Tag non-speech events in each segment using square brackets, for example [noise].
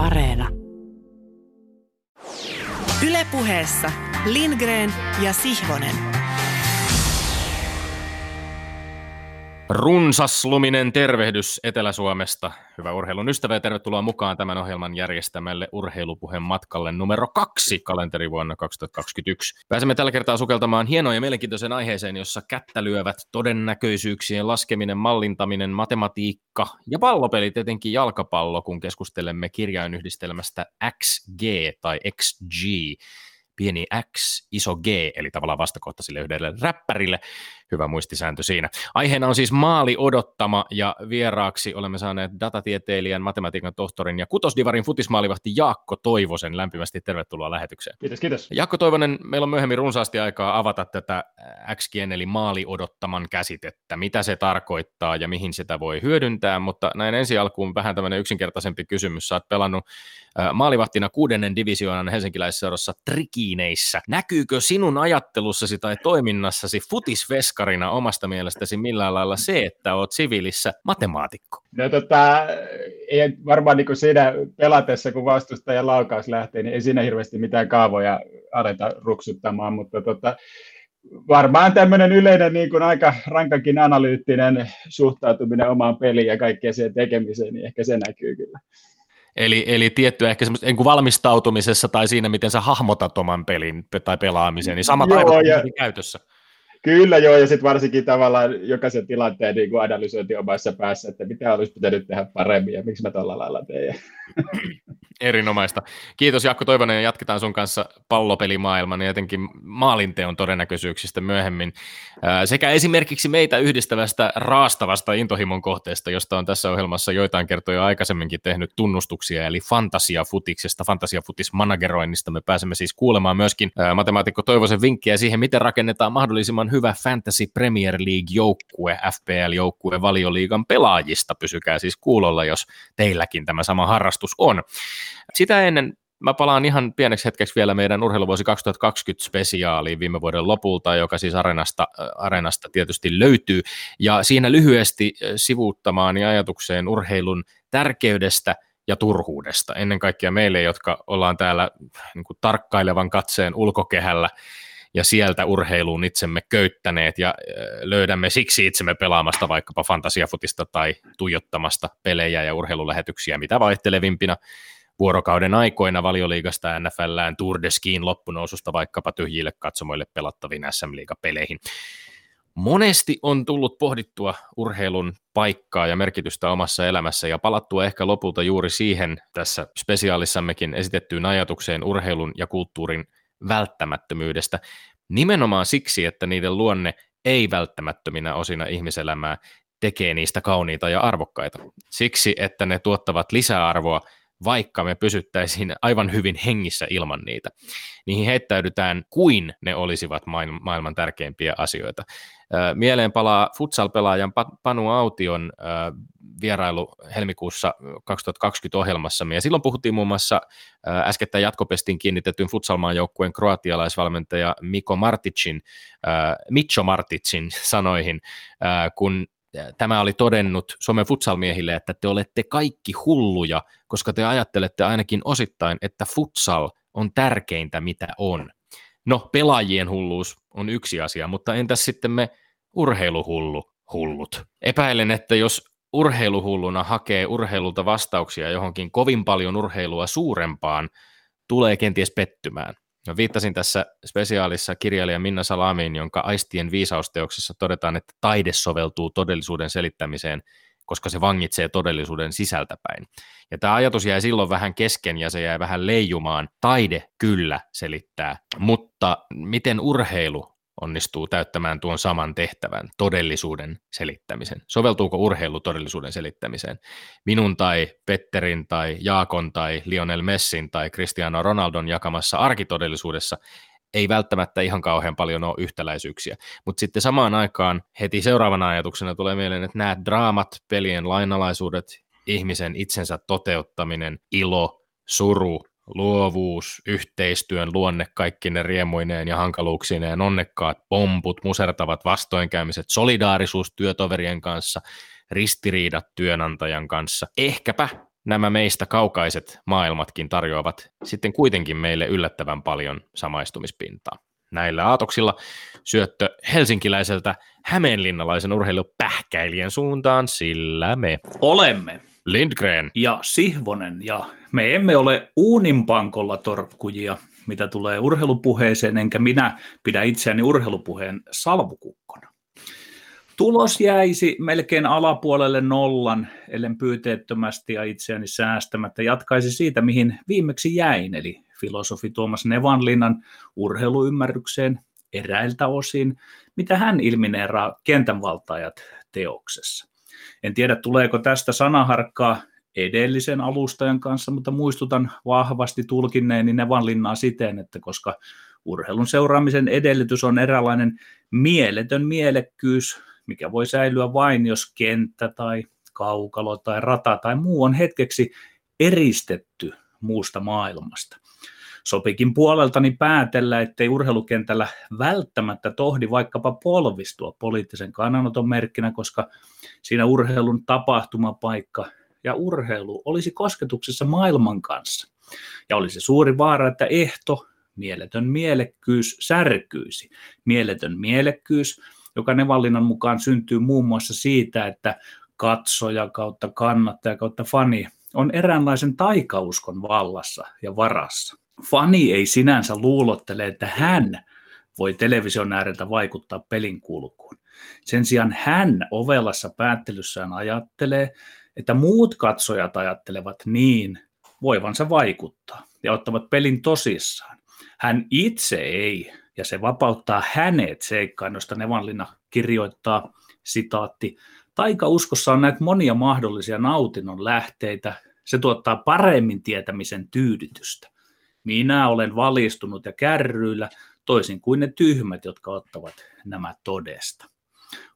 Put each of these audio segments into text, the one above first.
Areena. Ylepuheessa Lindgren ja Sihvonen. Runsasluminen tervehdys Etelä-Suomesta. Hyvä urheilun ystävä ja tervetuloa mukaan tämän ohjelman järjestämälle urheilupuheen matkalle numero kaksi kalenterivuonna 2021. Pääsemme tällä kertaa sukeltamaan hienoon ja mielenkiintoiseen aiheeseen, jossa kättä lyövät todennäköisyyksien laskeminen, mallintaminen, matematiikka ja pallopeli, tietenkin jalkapallo, kun keskustelemme kirjainyhdistelmästä XG tai XG pieni X, iso G, eli tavallaan vastakohta sille yhdelle räppärille. Hyvä muistisääntö siinä. Aiheena on siis maali odottama ja vieraaksi olemme saaneet datatieteilijän, matematiikan tohtorin ja kutosdivarin futismaalivahti Jaakko Toivosen. Lämpimästi tervetuloa lähetykseen. Kiitos, kiitos. Jaakko Toivonen, meillä on myöhemmin runsaasti aikaa avata tätä XGN eli maali odottaman käsitettä, mitä se tarkoittaa ja mihin sitä voi hyödyntää, mutta näin ensi alkuun vähän tämmöinen yksinkertaisempi kysymys. Sä oot pelannut maalivahtina kuudennen divisioonan helsinkiläisseurassa Trikiineissä. Näkyykö sinun ajattelussasi tai toiminnassasi futisveskarina omasta mielestäsi millään lailla se, että oot siviilissä matemaatikko? No tota, ei varmaan niin siinä pelatessa, kun vastustajan laukaus lähtee, niin ei siinä hirveästi mitään kaavoja aleta ruksuttamaan, mutta tota, varmaan tämmöinen yleinen niin kuin aika rankakin analyyttinen suhtautuminen omaan peliin ja kaikkeen siihen tekemiseen, niin ehkä se näkyy kyllä. Eli, eli tiettyä ehkä semmoista niin valmistautumisessa tai siinä, miten sä hahmotat oman pelin tai pelaamisen, niin sama taidot ja... käytössä. Kyllä joo, ja sitten varsinkin tavallaan jokaisen tilanteen niin kuin analysointi omassa päässä, että mitä olisi pitänyt tehdä paremmin ja miksi mä tällä lailla teen. Erinomaista. Kiitos Jaakko Toivonen ja jatketaan sun kanssa pallopelimaailman ja jotenkin maalinteon todennäköisyyksistä myöhemmin. Sekä esimerkiksi meitä yhdistävästä raastavasta intohimon kohteesta, josta on tässä ohjelmassa joitain kertoja aikaisemminkin tehnyt tunnustuksia, eli fantasiafutiksesta, fantasiafutis-manageroinnista. Me pääsemme siis kuulemaan myöskin matemaatikko Toivosen vinkkiä siihen, miten rakennetaan mahdollisimman hyvä Fantasy Premier League-joukkue, FPL-joukkue valioliigan pelaajista. Pysykää siis kuulolla, jos teilläkin tämä sama harrastus on. Sitä ennen mä palaan ihan pieneksi hetkeksi vielä meidän urheiluvuosi 2020 spesiaaliin viime vuoden lopulta, joka siis Arenasta, äh, Arenasta tietysti löytyy. Ja siinä lyhyesti äh, sivuuttamaan ajatukseen urheilun tärkeydestä ja turhuudesta. Ennen kaikkea meille, jotka ollaan täällä niin kuin tarkkailevan katseen ulkokehällä ja sieltä urheiluun itsemme köyttäneet ja löydämme siksi itsemme pelaamasta vaikkapa fantasiafutista tai tuijottamasta pelejä ja urheilulähetyksiä mitä vaihtelevimpina. Vuorokauden aikoina valioliigasta NFLään Tour de Skiin loppunoususta vaikkapa tyhjille katsomoille pelattaviin SM peleihin Monesti on tullut pohdittua urheilun paikkaa ja merkitystä omassa elämässä ja palattua ehkä lopulta juuri siihen tässä spesiaalissammekin esitettyyn ajatukseen urheilun ja kulttuurin välttämättömyydestä nimenomaan siksi, että niiden luonne ei välttämättöminä osina ihmiselämää tekee niistä kauniita ja arvokkaita. Siksi, että ne tuottavat lisäarvoa, vaikka me pysyttäisiin aivan hyvin hengissä ilman niitä. Niihin heittäydytään kuin ne olisivat maailman tärkeimpiä asioita. Mieleen palaa futsal-pelaajan Panu Aution vierailu helmikuussa 2020 ohjelmassamme, ja silloin puhuttiin muun muassa äskettäin jatkopestiin kiinnitetyn futsalmaan joukkueen kroatialaisvalmentaja Miko Marticin, Micho Marticin sanoihin, kun tämä oli todennut Suomen futsalmiehille, että te olette kaikki hulluja, koska te ajattelette ainakin osittain, että futsal on tärkeintä, mitä on. No, pelaajien hulluus on yksi asia, mutta entäs sitten me urheiluhullu hullut? Epäilen, että jos urheiluhulluna hakee urheilulta vastauksia johonkin kovin paljon urheilua suurempaan, tulee kenties pettymään. Mä viittasin tässä spesiaalissa kirjailija Minna Salamiin, jonka aistien viisausteoksessa todetaan, että taide soveltuu todellisuuden selittämiseen, koska se vangitsee todellisuuden sisältäpäin. Ja tämä ajatus jäi silloin vähän kesken ja se jäi vähän leijumaan. Taide kyllä selittää, mutta miten urheilu onnistuu täyttämään tuon saman tehtävän, todellisuuden selittämisen. Soveltuuko urheilu todellisuuden selittämiseen? Minun tai Petterin tai Jaakon tai Lionel Messin tai Cristiano Ronaldon jakamassa arkitodellisuudessa ei välttämättä ihan kauhean paljon ole yhtäläisyyksiä. Mutta sitten samaan aikaan heti seuraavana ajatuksena tulee mieleen, että nämä draamat, pelien lainalaisuudet, ihmisen itsensä toteuttaminen, ilo, suru, luovuus, yhteistyön luonne kaikki ne riemuineen ja hankaluuksineen, onnekkaat pomput, musertavat vastoinkäymiset, solidaarisuus työtoverien kanssa, ristiriidat työnantajan kanssa, ehkäpä nämä meistä kaukaiset maailmatkin tarjoavat sitten kuitenkin meille yllättävän paljon samaistumispintaa. Näillä aatoksilla syöttö helsinkiläiseltä hämeenlinnalaisen urheilupähkäilijän suuntaan, sillä me olemme Lindgren ja Sihvonen ja me emme ole uuninpankolla torkkujia, mitä tulee urheilupuheeseen, enkä minä pidä itseäni urheilupuheen salvukukkona. Tulos jäisi melkein alapuolelle nollan, ellen pyyteettömästi ja itseäni säästämättä jatkaisi siitä, mihin viimeksi jäin, eli filosofi Tuomas Nevanlinnan urheiluymmärrykseen eräiltä osin, mitä hän ilmineeraa kentänvaltaajat teoksessa. En tiedä, tuleeko tästä sanaharkkaa edellisen alustajan kanssa, mutta muistutan vahvasti tulkinneeni Nevanlinnaa siten, että koska urheilun seuraamisen edellytys on eräänlainen mieletön mielekkyys, mikä voi säilyä vain, jos kenttä tai kaukalo tai rata tai muu on hetkeksi eristetty muusta maailmasta. Sopikin puoleltani päätellä, ettei urheilukentällä välttämättä tohdi vaikkapa polvistua poliittisen kannanoton merkkinä, koska siinä urheilun tapahtumapaikka ja urheilu olisi kosketuksessa maailman kanssa. Ja olisi suuri vaara, että ehto, mieletön mielekkyys särkyisi. Mieletön mielekkyys joka Nevallinnan mukaan syntyy muun muassa siitä, että katsoja kautta kannattaja kautta fani on eräänlaisen taikauskon vallassa ja varassa. Fani ei sinänsä luulottele, että hän voi television ääreltä vaikuttaa pelin kulkuun. Sen sijaan hän ovelassa päättelyssään ajattelee, että muut katsojat ajattelevat niin voivansa vaikuttaa ja ottavat pelin tosissaan. Hän itse ei ja se vapauttaa hänet seikkaan, josta Nevanlinna kirjoittaa, sitaatti, Taikauskossa on näitä monia mahdollisia nautinnon lähteitä. Se tuottaa paremmin tietämisen tyydytystä. Minä olen valistunut ja kärryillä, toisin kuin ne tyhmät, jotka ottavat nämä todesta.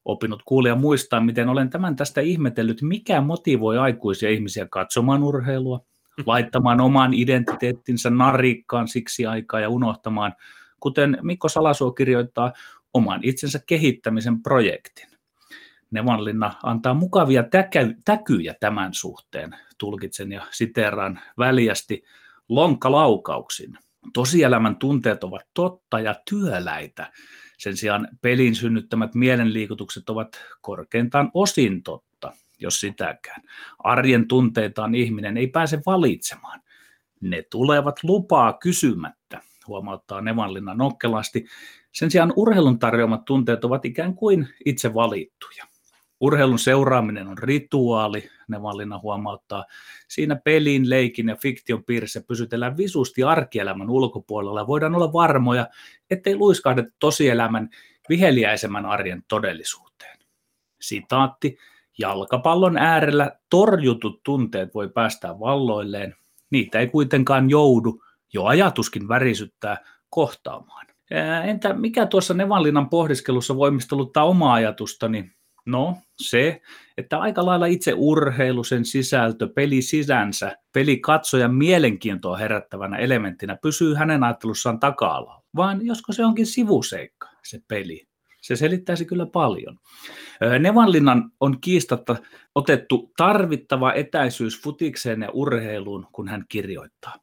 Opinut kuulija muistaa, miten olen tämän tästä ihmetellyt, mikä motivoi aikuisia ihmisiä katsomaan urheilua, [laughs] laittamaan oman identiteettinsä narikkaan siksi aikaa ja unohtamaan kuten Mikko Salasuo kirjoittaa, oman itsensä kehittämisen projektin. Nevanlinna antaa mukavia täkä, täkyjä tämän suhteen, tulkitsen ja siteraan väliästi lonkkalaukauksiin. Tosielämän tunteet ovat totta ja työläitä. Sen sijaan pelin synnyttämät mielenliikutukset ovat korkeintaan osin totta, jos sitäkään. Arjen tunteitaan ihminen ei pääse valitsemaan. Ne tulevat lupaa kysymättä huomauttaa Nevanlinna nokkelasti. Sen sijaan urheilun tarjoamat tunteet ovat ikään kuin itse valittuja. Urheilun seuraaminen on rituaali, Nevanlinna huomauttaa. Siinä pelin, leikin ja fiktion piirissä pysytellään visusti arkielämän ulkopuolella ja voidaan olla varmoja, ettei luiskahda tosielämän viheliäisemmän arjen todellisuuteen. Sitaatti, jalkapallon äärellä torjutut tunteet voi päästää valloilleen, niitä ei kuitenkaan joudu, jo ajatuskin värisyttää kohtaamaan. Entä mikä tuossa Nevanlinnan pohdiskelussa voimisteluttaa omaa ajatustani? No se, että aika lailla itse urheilu, sen sisältö, peli sisänsä, peli katsojan mielenkiintoa herättävänä elementtinä pysyy hänen ajattelussaan taka Vaan josko se onkin sivuseikka, se peli. Se selittäisi kyllä paljon. Nevanlinnan on kiistatta otettu tarvittava etäisyys futikseen ja urheiluun, kun hän kirjoittaa.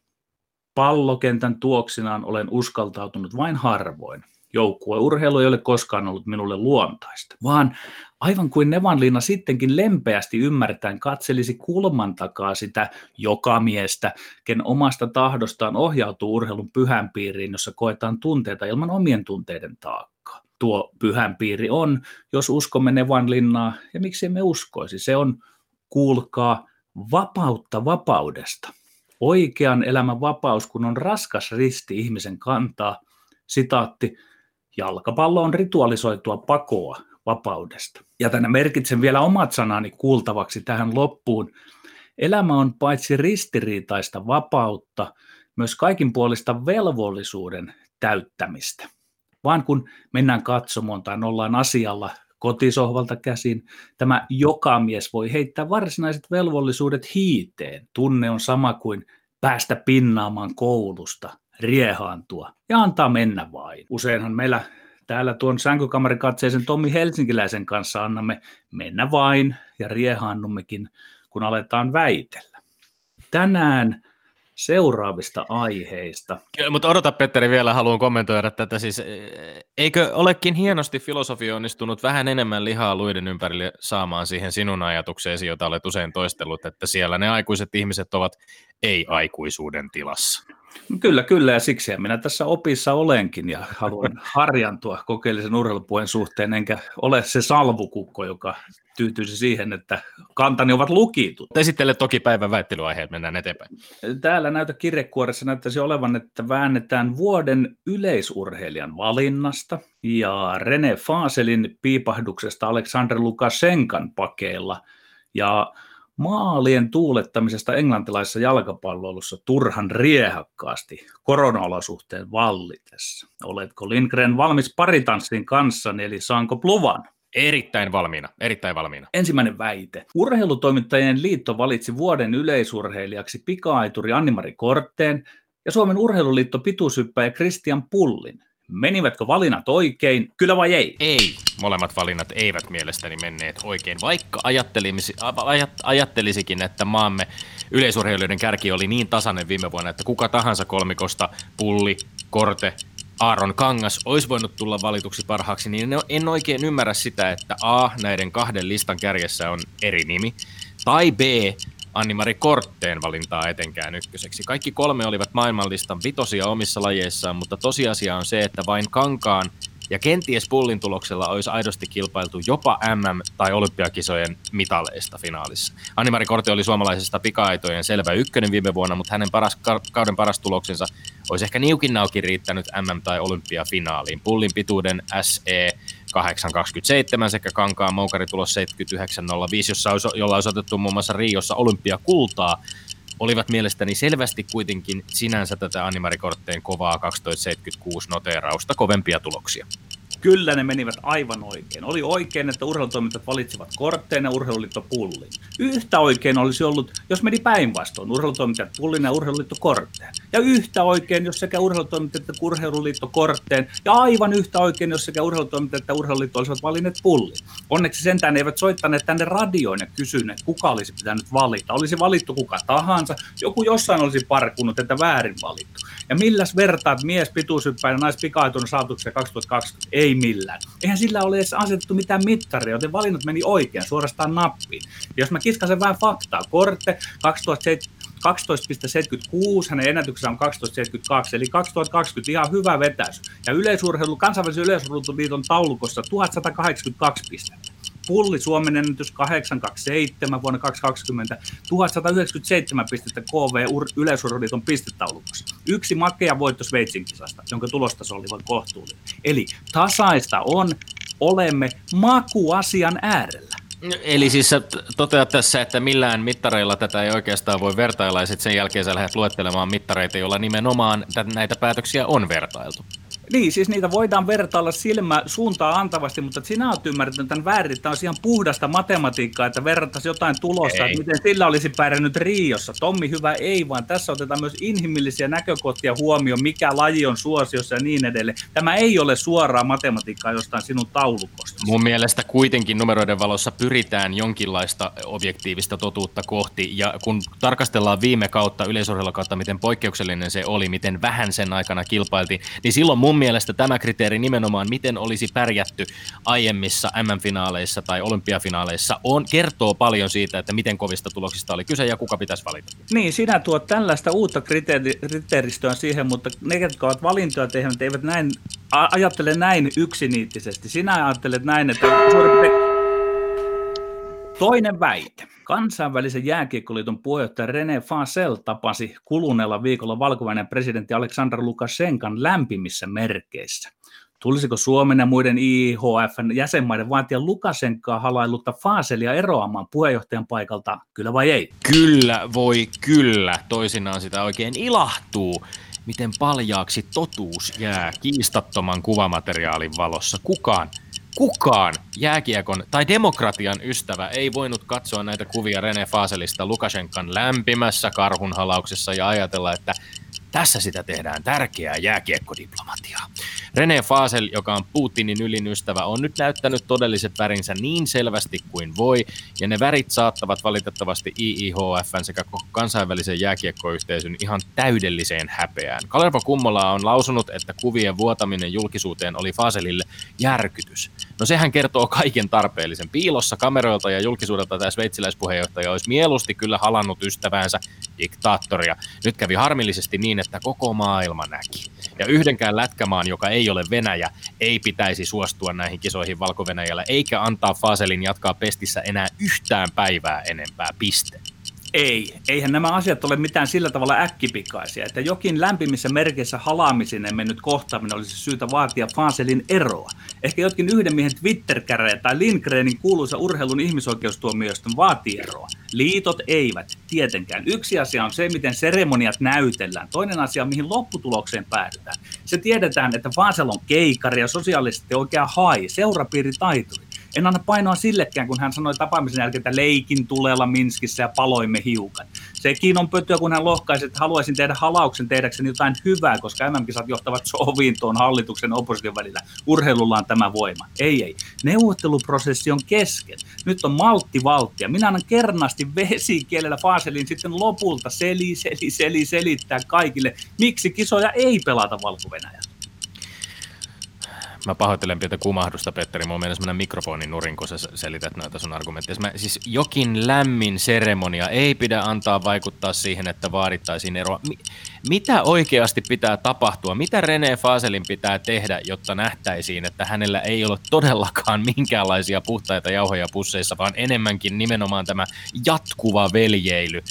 Pallokentän tuoksinaan olen uskaltautunut vain harvoin. Joukkueurheilu ei ole koskaan ollut minulle luontaista, vaan aivan kuin Nevanliina sittenkin lempeästi ymmärtäen katselisi kulman takaa sitä joka miestä, ken omasta tahdostaan ohjautuu urheilun pyhän piiriin, jossa koetaan tunteita ilman omien tunteiden taakkaa. Tuo pyhän piiri on, jos uskomme Nevanlinnaa, ja miksi emme uskoisi, se on, kuulkaa, vapautta vapaudesta oikean elämän vapaus, kun on raskas risti ihmisen kantaa. Sitaatti, jalkapallo on ritualisoitua pakoa vapaudesta. Ja tänne merkitsen vielä omat sanani kuultavaksi tähän loppuun. Elämä on paitsi ristiriitaista vapautta, myös kaikinpuolista velvollisuuden täyttämistä. Vaan kun mennään katsomaan tai ollaan asialla kotisohvalta käsin, tämä joka mies voi heittää varsinaiset velvollisuudet hiiteen. Tunne on sama kuin päästä pinnaamaan koulusta, riehaantua ja antaa mennä vain. Useinhan meillä täällä tuon sänkykamarikatseisen Tommi Helsinkiläisen kanssa annamme mennä vain ja riehaannummekin, kun aletaan väitellä. tänään seuraavista aiheista. Kyllä, mutta odota Petteri vielä, haluan kommentoida tätä. Siis, e, eikö olekin hienosti filosofia onnistunut vähän enemmän lihaa luiden ympärille saamaan siihen sinun ajatukseesi, jota olet usein toistellut, että siellä ne aikuiset ihmiset ovat ei-aikuisuuden tilassa? Kyllä, kyllä, ja siksi minä tässä opissa olenkin ja haluan [laughs] harjantua kokeellisen urheilupuheen suhteen, enkä ole se salvukukko, joka tyytyisi siihen, että kantani ovat lukitut. Esittele toki päivän väittelyaiheet, mennään eteenpäin. Täällä näytä kirjekuoressa näyttäisi olevan, että väännetään vuoden yleisurheilijan valinnasta ja Rene Faaselin piipahduksesta Aleksander Lukashenkan pakeilla. Ja maalien tuulettamisesta englantilaisessa jalkapalloilussa turhan riehakkaasti koronaolosuhteen vallitessa. Oletko Lindgren valmis paritanssin kanssa, eli saanko pluvan? Erittäin valmiina, erittäin valmiina. Ensimmäinen väite. Urheilutoimittajien liitto valitsi vuoden yleisurheilijaksi pikaaituri Annimari Kortteen ja Suomen urheiluliitto pituushyppäjä Christian Pullin. Menivätkö valinnat oikein, kyllä vai ei? Ei, molemmat valinnat eivät mielestäni menneet oikein, vaikka ajattelisi, ajat, ajattelisikin, että maamme yleisurheilijoiden kärki oli niin tasainen viime vuonna, että kuka tahansa kolmikosta, pulli, korte, Aaron Kangas olisi voinut tulla valituksi parhaaksi, niin en oikein ymmärrä sitä, että A, näiden kahden listan kärjessä on eri nimi, tai B, Annimari Kortteen valintaa etenkään ykköseksi. Kaikki kolme olivat maailmanlistan vitosia omissa lajeissaan, mutta tosiasia on se, että vain Kankaan ja kenties pullin tuloksella olisi aidosti kilpailtu jopa MM- tai olympiakisojen mitaleista finaalissa. Animari Korte oli suomalaisesta pika-aitojen selvä ykkönen viime vuonna, mutta hänen paras, kauden paras tuloksensa olisi ehkä niukin naukin riittänyt MM- tai olympiafinaaliin. Pullin pituuden SE 827 sekä Kankaan moukaritulos 7905, jossa olisi, jolla olisi otettu muun muassa Riossa olympiakultaa olivat mielestäni selvästi kuitenkin sinänsä tätä animarikortteen kovaa 1276 noteerausta kovempia tuloksia. Kyllä ne menivät aivan oikein. Oli oikein, että urheilutoimittajat valitsivat kortteen ja urheiluliitto pullin. Yhtä oikein olisi ollut, jos meni päinvastoin, urheilutoimittajat pullin ja urheiluliitto kortteen. Ja yhtä oikein, jos sekä urheilutoimittajat että urheiluliitto kortteen. Ja aivan yhtä oikein, jos sekä urheilutoimittajat että urheiluliitto olisivat valinneet pullin. Onneksi sentään eivät soittaneet tänne radioon ja kysyneet, kuka olisi pitänyt valita. Olisi valittu kuka tahansa. Joku jossain olisi parkunut, että väärin valittu. Ja milläs vertaat mies pituushyppäinen naispikaitun saatuksia 2020? Ei millään. Eihän sillä ole edes asetettu mitään mittaria, joten valinnat meni oikein suorastaan nappiin. Ja jos mä kiskasen vähän faktaa, Korte 12,76, hänen ennätyksensä on 12,72, eli 2020 ihan hyvä vetäys. Ja yleisurheilu, kansainvälisen yleisurheiluliiton taulukossa 1182 pistettä. Pulli Suomen ennätys 827 vuonna 2020, 1197 pistettä KV yleisurheiluliiton pistetaulukossa. Yksi makea voitto Sveitsin kisasta, jonka tulostaso oli vain kohtuullinen. Eli tasaista on, olemme makuasian äärellä. Eli siis sä toteat tässä, että millään mittareilla tätä ei oikeastaan voi vertailla, ja sitten sen jälkeen sä lähdet luettelemaan mittareita, joilla nimenomaan näitä päätöksiä on vertailtu. Niin, siis niitä voidaan vertailla silmä suuntaan antavasti, mutta sinä olet ymmärtänyt tämän väärin, tämä on ihan puhdasta matematiikkaa, että verrattaisiin jotain tulosta, ei. että miten sillä olisi pärjännyt Riossa. Tommi, hyvä ei, vaan tässä otetaan myös inhimillisiä näkökohtia huomioon, mikä laji on suosiossa ja niin edelleen. Tämä ei ole suoraa matematiikkaa jostain sinun taulukosta. Mun mielestä kuitenkin numeroiden valossa pyritään jonkinlaista objektiivista totuutta kohti, ja kun tarkastellaan viime kautta, yleisurheilukautta, miten poikkeuksellinen se oli, miten vähän sen aikana kilpailtiin, niin silloin mun mielestä tämä kriteeri nimenomaan, miten olisi pärjätty aiemmissa MM-finaaleissa tai olympiafinaaleissa, on, kertoo paljon siitä, että miten kovista tuloksista oli kyse ja kuka pitäisi valita. Niin, sinä tuot tällaista uutta kriteeri, kriteeristöä siihen, mutta ne, jotka ovat valintoja tehneet, eivät näin, ajattele näin yksiniittisesti. Sinä ajattelet näin, että Toinen väite. Kansainvälisen jääkiekkoliiton puheenjohtaja René Fasel tapasi kuluneella viikolla valko presidentti Aleksandr Lukashenkan lämpimissä merkeissä. Tulisiko Suomen ja muiden IHFn jäsenmaiden vaatia Lukashenkaa halailutta Faselia eroamaan puheenjohtajan paikalta, kyllä vai ei? Kyllä voi kyllä, toisinaan sitä oikein ilahtuu miten paljaaksi totuus jää kiistattoman kuvamateriaalin valossa. Kukaan kukaan jääkiekon tai demokratian ystävä ei voinut katsoa näitä kuvia Rene Faselista Lukashenkan lämpimässä karhunhalauksessa ja ajatella, että Tässä sitä tehdään tärkeää jääkiekkodiplomatiaa. René Fasel, joka on Putinin ylin ystävä, on nyt näyttänyt todelliset värinsä niin selvästi kuin voi, ja ne värit saattavat valitettavasti IIHFn sekä kansainvälisen jääkiekkoyhteisön ihan täydelliseen häpeään. Kalervo Kummola on lausunut, että kuvien vuotaminen julkisuuteen oli Faselille järkytys. No sehän kertoo kaiken tarpeellisen. Piilossa kameroilta ja julkisuudelta tämä sveitsiläispuheenjohtaja olisi mieluusti kyllä halannut ystäväänsä, diktaattoria. Nyt kävi harmillisesti niin, että koko maailma näki. Ja yhdenkään lätkämaan, joka ei ole Venäjä, ei pitäisi suostua näihin kisoihin valko eikä antaa Faselin jatkaa pestissä enää yhtään päivää enempää piste. Ei, eihän nämä asiat ole mitään sillä tavalla äkkipikaisia, että jokin lämpimissä merkeissä halaamisinen mennyt kohtaaminen olisi syytä vaatia Faselin eroa. Ehkä jotkin yhden miehen twitter tai Lindgrenin kuuluisa urheilun ihmisoikeustuomioistuin vaatii eroa. Liitot eivät, tietenkään. Yksi asia on se, miten seremoniat näytellään. Toinen asia on, mihin lopputulokseen päädytään. Se tiedetään, että Fasel on keikari ja sosiaalisesti oikea hai, seurapiiritaituri. En anna painoa sillekään, kun hän sanoi tapaamisen jälkeen, että leikin tulella Minskissä ja paloimme hiukan. Sekin on pötyä, kun hän lohkaisi, että haluaisin tehdä halauksen tehdäkseni jotain hyvää, koska MM-kisat johtavat sovintoon hallituksen opposition välillä. Urheilulla on tämä voima. Ei, ei. Neuvotteluprosessi on kesken. Nyt on maltti valttia. Minä annan kernasti vesikielellä Faaselin sitten lopulta seli, seli, seli, selittää kaikille, miksi kisoja ei pelata valko -Venäjällä. Mä pahoittelen pientä kumahdusta, Petteri. Mulla mennä semmoinen mikrofonin nurin, kun sä selität noita sun argumentteja. Mä, siis jokin lämmin seremonia ei pidä antaa vaikuttaa siihen, että vaadittaisiin eroa. Mi- mitä oikeasti pitää tapahtua? Mitä René Faselin pitää tehdä, jotta nähtäisiin, että hänellä ei ole todellakaan minkäänlaisia puhtaita jauhoja pusseissa, vaan enemmänkin nimenomaan tämä jatkuva veljeily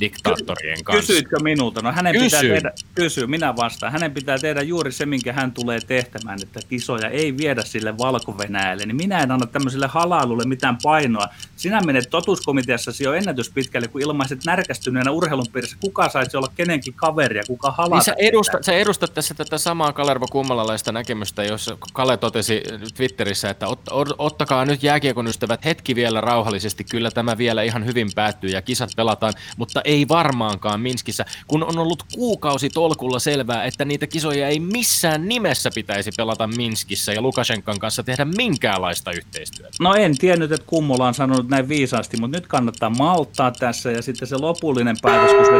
diktaattorien kanssa. Kysyitkö minulta? No hänen Kysy. pitää tehdä, kysy, minä vastaan. Hänen pitää tehdä juuri se, minkä hän tulee tehtämään, että kisoja ei viedä sille valko niin minä en anna tämmöiselle halailulle mitään painoa. Sinä menet totuuskomiteassa jo ennätys pitkälle, kun ilmaiset närkästyneenä urheilun piirissä, kuka saisi olla kenenkin kaveri ja kuka halata. Niin sä, edustat, sä edustat tässä tätä samaa Kalervo Kummalalaista näkemystä, jos Kale totesi Twitterissä, että ot, ottakaa nyt jääkiekon ystävät hetki vielä rauhallisesti, kyllä tämä vielä ihan hyvin päättyy ja kisat pelataan, mutta ei varmaankaan Minskissä, kun on ollut kuukausi tolkulla selvää, että niitä kisoja ei missään nimessä pitäisi pelata Minskissä ja Lukashenkan kanssa tehdä minkäänlaista yhteistyötä. No en tiennyt, että Kummola on sanonut näin viisaasti, mutta nyt kannattaa malttaa tässä ja sitten se lopullinen päätös, kun se...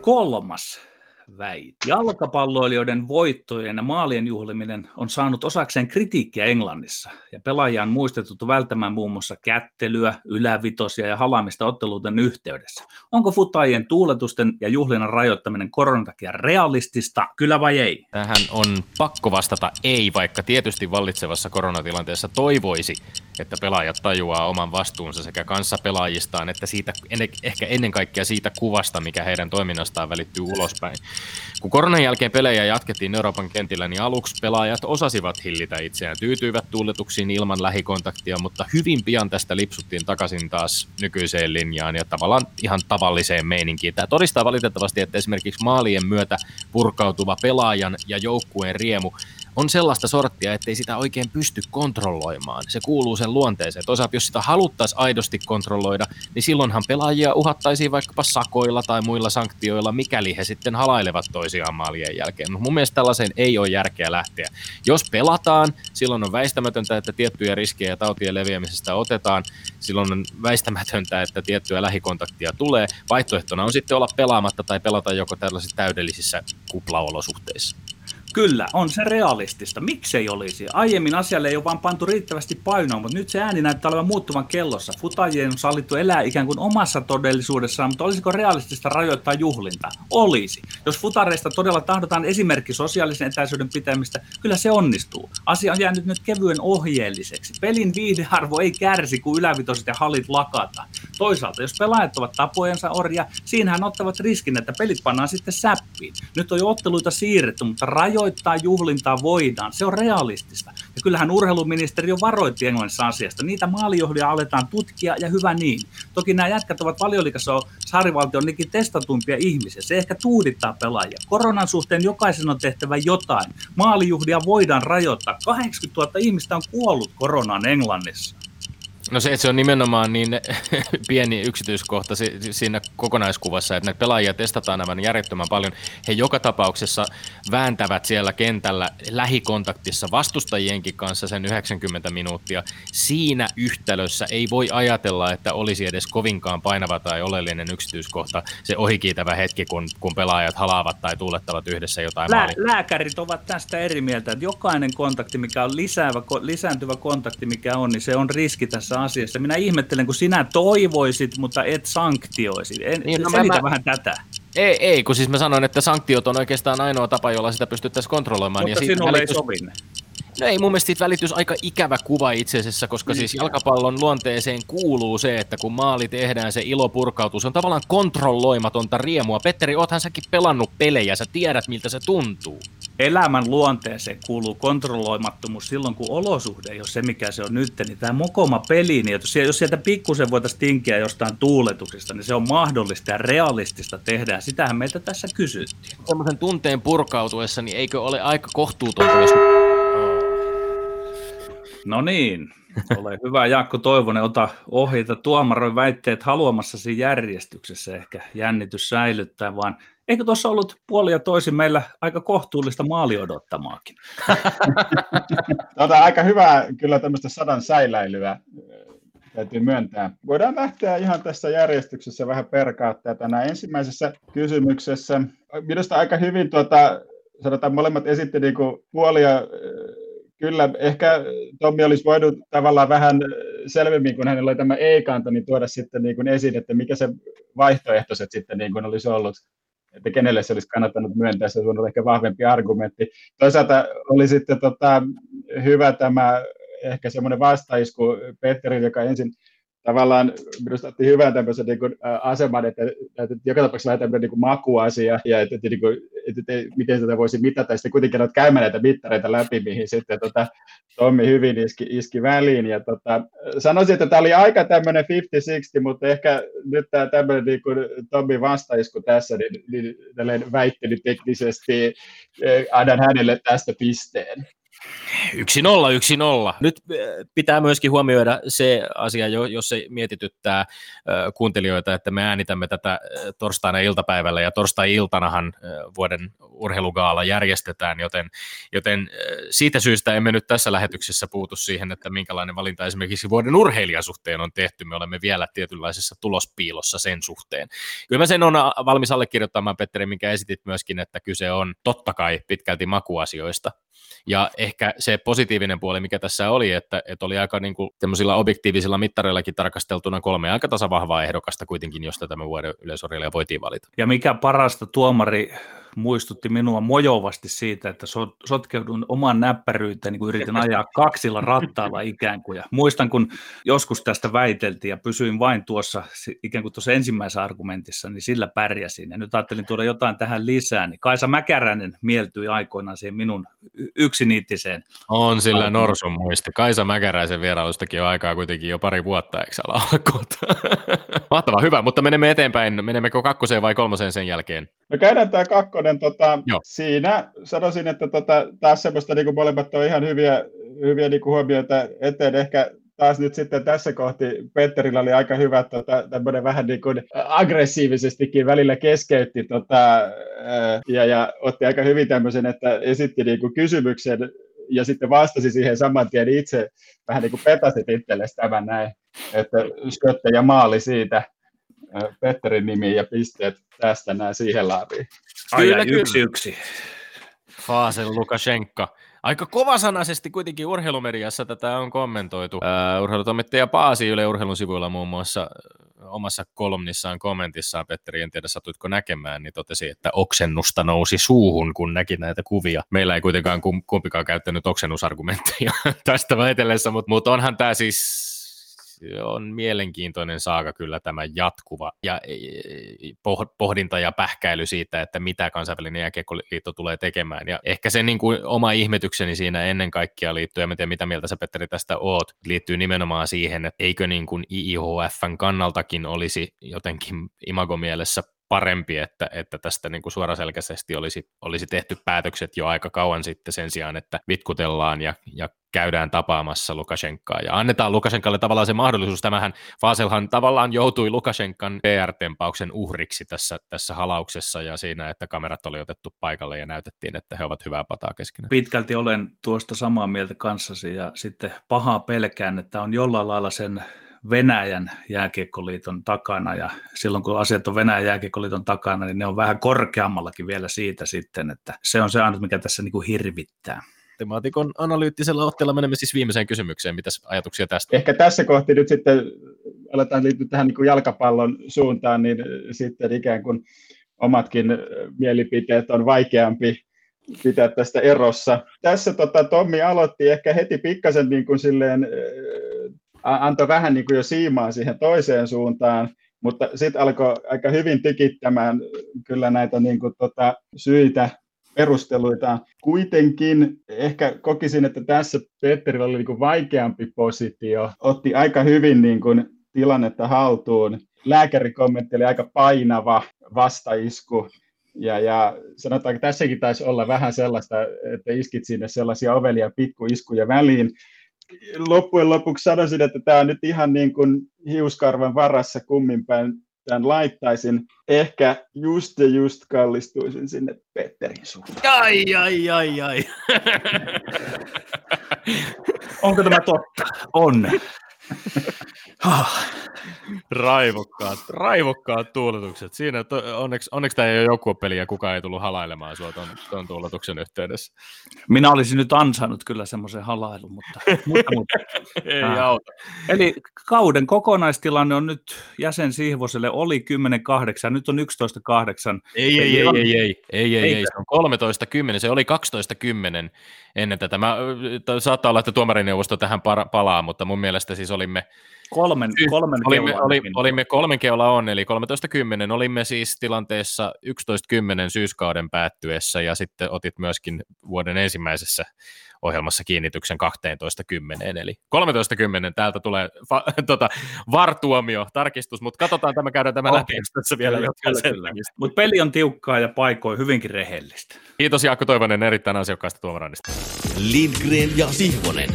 Kolmas väit. Jalkapalloilijoiden voittojen ja maalien juhliminen on saanut osakseen kritiikkiä Englannissa, ja pelaajia on muistettu välttämään muun muassa kättelyä, ylävitosia ja halaamista otteluuten yhteydessä. Onko futajien tuuletusten ja juhlinnan rajoittaminen koronan takia realistista, kyllä vai ei? Tähän on pakko vastata ei, vaikka tietysti vallitsevassa koronatilanteessa toivoisi, että pelaajat tajuaa oman vastuunsa sekä kanssa pelaajistaan, että siitä, ehkä ennen kaikkea siitä kuvasta, mikä heidän toiminnastaan välittyy ulospäin. Kun koronan jälkeen pelejä jatkettiin Euroopan kentillä, niin aluksi pelaajat osasivat hillitä itseään, tyytyivät tuuletuksiin ilman lähikontaktia, mutta hyvin pian tästä lipsuttiin takaisin taas nykyiseen linjaan ja tavallaan ihan tavalliseen meininkiin. Tämä todistaa valitettavasti, että esimerkiksi maalien myötä purkautuva pelaajan ja joukkueen riemu on sellaista sorttia, ettei sitä oikein pysty kontrolloimaan. Se kuuluu sen luonteeseen. Toisaalta jos sitä haluttaisiin aidosti kontrolloida, niin silloinhan pelaajia uhattaisiin vaikkapa sakoilla tai muilla sanktioilla, mikäli he sitten halailevat toisiaan maalien jälkeen. Mun mielestä tällaiseen ei ole järkeä lähteä. Jos pelataan, silloin on väistämätöntä, että tiettyjä riskejä tautien leviämisestä otetaan. Silloin on väistämätöntä, että tiettyä lähikontaktia tulee. Vaihtoehtona on sitten olla pelaamatta tai pelata joko tällaisissa täydellisissä kuplaolosuhteissa. Kyllä, on se realistista. Miksei olisi? Aiemmin asialle ei ole vaan pantu riittävästi painoa, mutta nyt se ääni näyttää olevan muuttuvan kellossa. Futajien on sallittu elää ikään kuin omassa todellisuudessaan, mutta olisiko realistista rajoittaa juhlinta? Olisi. Jos futareista todella tahdotaan esimerkki sosiaalisen etäisyyden pitämistä, kyllä se onnistuu. Asia on jäänyt nyt kevyen ohjeelliseksi. Pelin viihdearvo ei kärsi, kun ylävitoset ja halit lakataan. Toisaalta, jos pelaajat ovat tapojensa orja, siinähän ottavat riskin, että pelit pannaan sitten säppiin. Nyt on jo otteluita siirretty, mutta rajo rajoittaa juhlintaa voidaan. Se on realistista. Ja kyllähän urheiluministeri jo varoitti Englannissa asiasta. Niitä maalijohdia aletaan tutkia ja hyvä niin. Toki nämä jätkät ovat valioliikassa saarivaltion niinkin testatumpia ihmisiä. Se ehkä tuudittaa pelaajia. Koronan suhteen jokaisen on tehtävä jotain. Maalijuhdia voidaan rajoittaa. 80 000 ihmistä on kuollut koronaan Englannissa. No se, että se on nimenomaan niin [laughs] pieni yksityiskohta siinä kokonaiskuvassa, että näitä pelaajia testataan aivan järjettömän paljon. He joka tapauksessa vääntävät siellä kentällä lähikontaktissa vastustajienkin kanssa sen 90 minuuttia. Siinä yhtälössä ei voi ajatella, että olisi edes kovinkaan painava tai oleellinen yksityiskohta se ohikiitävä hetki, kun, kun pelaajat halaavat tai tuulettavat yhdessä jotain Lää, Lääkärit ovat tästä eri mieltä, että jokainen kontakti, mikä on lisäävä, lisääntyvä kontakti, mikä on, niin se on riski tässä asiassa. Minä ihmettelen, kun sinä toivoisit, mutta et sanktioisi. En, niin, no selitä mä, vähän tätä. Ei, ei, kun siis mä sanoin, että sanktiot on oikeastaan ainoa tapa, jolla sitä pystyttäisiin kontrolloimaan. Mutta ja sinulle välitys... ei sovi No ei mun mielestä siitä välitys aika ikävä kuva itse asiassa, koska siis jalkapallon luonteeseen kuuluu se, että kun maali tehdään, se ilo purkautuu. Se on tavallaan kontrolloimatonta riemua. Petteri, oothan säkin pelannut pelejä, sä tiedät miltä se tuntuu. Elämän luonteeseen kuuluu kontrolloimattomuus silloin, kun olosuhde ei ole se, mikä se on nyt. Niin tämä mokoma peli, niin jos sieltä pikkusen voitaisiin tinkiä jostain tuuletuksesta, niin se on mahdollista ja realistista tehdä. Sitähän meiltä tässä kysyttiin. Sellaisen tunteen purkautuessa, niin eikö ole aika kohtuutonta, jos No niin, ole hyvä Jaakko Toivonen, ota ohjeita tuomaroin väitteet haluamassasi järjestyksessä, ehkä jännitys säilyttää, vaan eikö tuossa ollut puoli ja toisin meillä aika kohtuullista maali odottamaakin? [laughs] Tota, aika hyvää kyllä tämmöistä sadan säiläilyä täytyy myöntää. Voidaan lähteä ihan tässä järjestyksessä vähän perkaa tätä. Ensimmäisessä kysymyksessä minusta aika hyvin tuota, sanotaan molemmat esitti niin puolia kyllä ehkä Tommi olisi voinut tavallaan vähän selvemmin, kun hänellä oli tämä ei-kanta, niin tuoda sitten niin kuin esiin, että mikä se vaihtoehtoiset sitten niin kuin olisi ollut, että kenelle se olisi kannattanut myöntää, se on ehkä vahvempi argumentti. Toisaalta oli sitten tota, hyvä tämä ehkä semmoinen vastaisku Petterin, joka ensin tavallaan minusta otti hyvän tämmöisen niin kuin, ä, aseman, että, että joka tapauksessa lähdetään tämmöinen niin makuasia, ja että, että, niin kuin, että, että, miten sitä voisi mitata, ja sitten kuitenkin olet käymään näitä mittareita läpi, mihin sitten tota, Tommi hyvin iski, iski väliin, ja tota, sanoisin, että tämä oli aika tämmöinen 50-60, mutta ehkä nyt tämä tämmöinen niin kuin Tommin vastaisku tässä, niin, niin väittelyteknisesti annan hänelle tästä pisteen. Yksi nolla, yksi nolla. Nyt äh, pitää myöskin huomioida se asia, jos se mietityttää äh, kuuntelijoita, että me äänitämme tätä äh, torstaina iltapäivällä ja torstai-iltanahan vuoden urheilugaala järjestetään, joten, joten siitä syystä emme nyt tässä lähetyksessä puutu siihen, että minkälainen valinta esimerkiksi vuoden urheilijasuhteen on tehty. Me olemme vielä tietynlaisessa tulospiilossa sen suhteen. Kyllä mä sen on valmis allekirjoittamaan, Petteri, minkä esitit myöskin, että kyse on totta kai pitkälti makuasioista. Ja ehkä se positiivinen puoli, mikä tässä oli, että, että oli aika niin kuin objektiivisilla mittareillakin tarkasteltuna kolme aika tasavahvaa ehdokasta kuitenkin, josta tämä vuoden yleisorjailija voitiin valita. Ja mikä parasta, tuomari muistutti minua mojovasti siitä, että so, sotkeudun oman näppäryyteen, niin kun yritin ajaa kaksilla rattailla ikään kuin. Ja muistan, kun joskus tästä väiteltiin ja pysyin vain tuossa ikään kuin tuossa ensimmäisessä argumentissa, niin sillä pärjäsin. Ja nyt ajattelin tuoda jotain tähän lisää, niin Kaisa Mäkäräinen mieltyi aikoinaan siihen minun yksiniittiseen. On sillä norsun muisti. Kaisa Mäkäräisen vierailustakin on aikaa kuitenkin jo pari vuotta, eikö alkut? [laughs] Mahtavaa, hyvä, mutta menemme eteenpäin. Menemmekö kakkoseen vai kolmoseen sen jälkeen? No käydään tämä kakkonen. Tota, siinä sanoisin, että tota, taas semmoista niin kuin molemmat on ihan hyviä, hyviä niin kuin huomioita eteen. Ehkä taas nyt sitten tässä kohti Petterillä oli aika hyvä tota, tämmöinen vähän niin kuin aggressiivisestikin välillä keskeytti tota, ja, ja otti aika hyvin tämmöisen, että esitti niin kuin kysymyksen ja sitten vastasi siihen saman tien itse vähän niin kuin petasit itsellesi tämän näin, että skötte ja maali siitä Petterin nimi ja pisteet tästä näin siihen laaviin. Ai, kyllä, yksi kyllä. yksi. Faasel Lukashenka. Aika kovasanaisesti kuitenkin urheilumediassa tätä on kommentoitu. Uh, urheilutoimittaja Paasi Yle Urheilun sivuilla muun muassa omassa kolumnissaan kommentissaan, Petteri, en tiedä satutko näkemään, niin totesi, että oksennusta nousi suuhun, kun näki näitä kuvia. Meillä ei kuitenkaan kumpikaan käyttänyt oksennusargumentteja [laughs] tästä väitellessä, mutta, mutta onhan tämä siis on mielenkiintoinen saaka kyllä tämä jatkuva ja e, pohdinta ja pähkäily siitä, että mitä kansainvälinen jääkiekkoliitto tulee tekemään. Ja ehkä se niin kuin oma ihmetykseni siinä ennen kaikkea liittyy, ja tiedä mitä mieltä sä Petteri tästä oot, liittyy nimenomaan siihen, että eikö niin kuin IIHFn kannaltakin olisi jotenkin imagomielessä parempi, että, että tästä niin kuin suoraselkäisesti olisi, olisi tehty päätökset jo aika kauan sitten sen sijaan, että vitkutellaan ja, ja käydään tapaamassa Lukashenkaa ja annetaan Lukashenkalle tavallaan se mahdollisuus. Tämähän Faselhan tavallaan joutui Lukashenkan PR-tempauksen uhriksi tässä, tässä halauksessa ja siinä, että kamerat oli otettu paikalle ja näytettiin, että he ovat hyvää pataa keskenään. Pitkälti olen tuosta samaa mieltä kanssasi ja sitten pahaa pelkään, että on jollain lailla sen Venäjän jääkiekkoliiton takana ja silloin kun asiat on Venäjän jääkiekkoliiton takana, niin ne on vähän korkeammallakin vielä siitä sitten, että se on se ainut, mikä tässä niin kuin hirvittää. Temaatikon analyyttisella otteella menemme siis viimeiseen kysymykseen. Mitäs ajatuksia tästä? Ehkä tässä kohti nyt sitten aletaan liittyä tähän niin kuin jalkapallon suuntaan, niin sitten ikään kuin omatkin mielipiteet on vaikeampi pitää tästä erossa. Tässä tota, Tommi aloitti ehkä heti pikkasen niin kuin silleen antoi vähän niin kuin jo siimaa siihen toiseen suuntaan, mutta sitten alkoi aika hyvin tikittämään kyllä näitä niin kuin tota syitä, perusteluita. Kuitenkin ehkä kokisin, että tässä Petterillä oli niin kuin vaikeampi positio, otti aika hyvin niin kuin tilannetta haltuun. Lääkäri kommentti oli aika painava vastaisku, ja, ja sanotaan, että tässäkin taisi olla vähän sellaista, että iskit sinne sellaisia ovelia pikkuiskuja väliin, loppujen lopuksi sanoisin, että tämä on nyt ihan niin kuin hiuskarvan varassa kummin päin tämän laittaisin. Ehkä just ja just kallistuisin sinne Petterin suuntaan. Ai, ai, ai, ai. Onko tämä totta? On. Raivokkaat, raivokkaat tuuletukset. Siinä to, onneksi, onneksi tämä ei ole joukkuepeli ja kukaan ei tullut halailemaan sinua tuon, tuon tuuletuksen yhteydessä. Minä olisin nyt ansainnut kyllä semmoisen halailun, mutta, mutta, mutta. [laughs] ei äh. auta. Eli kauden kokonaistilanne on nyt jäsen Sihvoselle oli 10-8, nyt on 11-8. Ei, ei, ei, ei, ei, ei, ei, ei, ei, se on 13-10, se oli 12-10 ennen tätä. Mä, saattaa olla, että tuomarineuvosto tähän palaa, mutta mun mielestä siis olimme Kolmen, kolmen olimme, oli, olimme kolmen keula on, eli 13.10. Olimme siis tilanteessa 11.10 syyskauden päättyessä, ja sitten otit myöskin vuoden ensimmäisessä ohjelmassa kiinnityksen 12.10. Eli 13.10 täältä tulee fa, [laughs] tota, vartuomio, tarkistus, mutta katsotaan tämä, käydään tämä okay. läpi, tässä vielä Mutta peli on tiukkaa ja paikoin hyvinkin rehellistä. Kiitos Jaakko Toivonen erittäin asiakkaasta tuomarannista. Lindgren ja Sihvonen.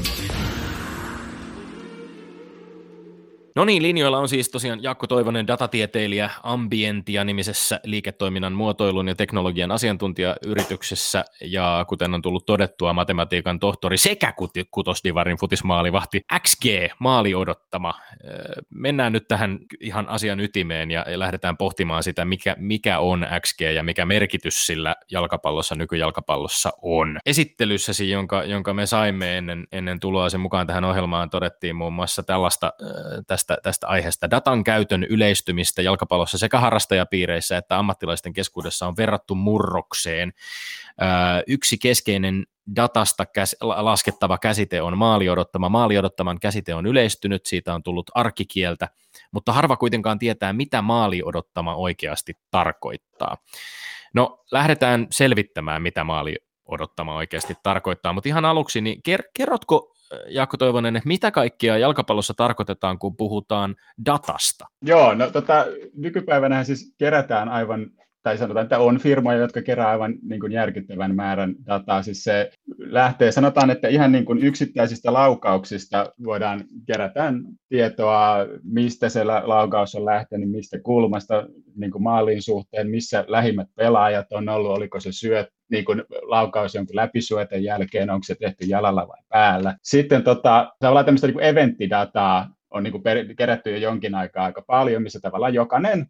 No niin, linjoilla on siis tosiaan Jakko Toivonen, datatieteilijä Ambientia-nimisessä liiketoiminnan muotoilun ja teknologian asiantuntijayrityksessä, ja kuten on tullut todettua, matematiikan tohtori sekä kutosdivarin futismaalivahti XG, maali odottama. Mennään nyt tähän ihan asian ytimeen ja lähdetään pohtimaan sitä, mikä, mikä on XG ja mikä merkitys sillä jalkapallossa, nykyjalkapallossa on. Esittelyssäsi, jonka, jonka me saimme ennen, ennen tuloa sen mukaan tähän ohjelmaan, todettiin muun muassa tällaista tästä tästä, tästä aiheesta. Datan käytön yleistymistä jalkapallossa sekä harrastajapiireissä että ammattilaisten keskuudessa on verrattu murrokseen. Yksi keskeinen datasta käs, laskettava käsite on maali odottama. Maali odottaman käsite on yleistynyt, siitä on tullut arkikieltä, mutta harva kuitenkaan tietää, mitä maali odottama oikeasti tarkoittaa. No, lähdetään selvittämään, mitä maali odottama oikeasti tarkoittaa, mutta ihan aluksi, niin kerrotko Jaakko Toivonen, että mitä kaikkia jalkapallossa tarkoitetaan, kun puhutaan datasta? Joo, no tota, nykypäivänä siis kerätään aivan tai sanotaan, että on firmoja, jotka kerää aivan niin kuin järkyttävän määrän dataa. Siis se lähtee, sanotaan, että ihan niin kuin yksittäisistä laukauksista voidaan kerätään tietoa, mistä se laukaus on lähtenyt, mistä kulmasta niin kuin maalin suhteen, missä lähimmät pelaajat on ollut, oliko se syöt, niin kuin laukaus jonkun läpisuoten jälkeen, onko se tehty jalalla vai päällä. Sitten tota, tavallaan tämmöistä niin kuin eventtidataa on niin kuin per, kerätty jo jonkin aikaa aika paljon, missä tavallaan jokainen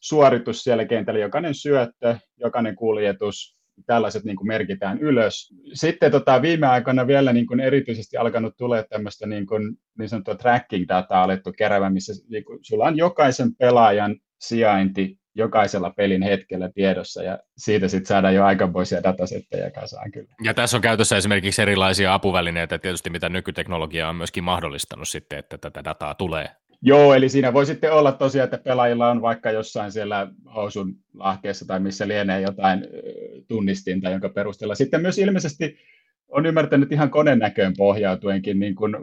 suoritus siellä kentällä, jokainen syöttö, jokainen kuljetus, tällaiset niin kuin merkitään ylös. Sitten tota, viime aikoina vielä niin kuin erityisesti alkanut tulee tämmöistä niin, kuin, niin sanottua tracking-dataa alettu kerävä, missä niin kuin, sulla on jokaisen pelaajan sijainti jokaisella pelin hetkellä tiedossa, ja siitä sitten saadaan jo aikamoisia datasetteja kasaan kyllä. Ja tässä on käytössä esimerkiksi erilaisia apuvälineitä, tietysti mitä nykyteknologia on myöskin mahdollistanut sitten, että tätä dataa tulee Joo, eli siinä voi sitten olla tosiaan, että pelaajilla on vaikka jossain siellä housun lahkeessa tai missä lienee jotain tunnistinta, jonka perusteella sitten myös ilmeisesti on ymmärtänyt ihan konenäköön pohjautuenkin niin kuin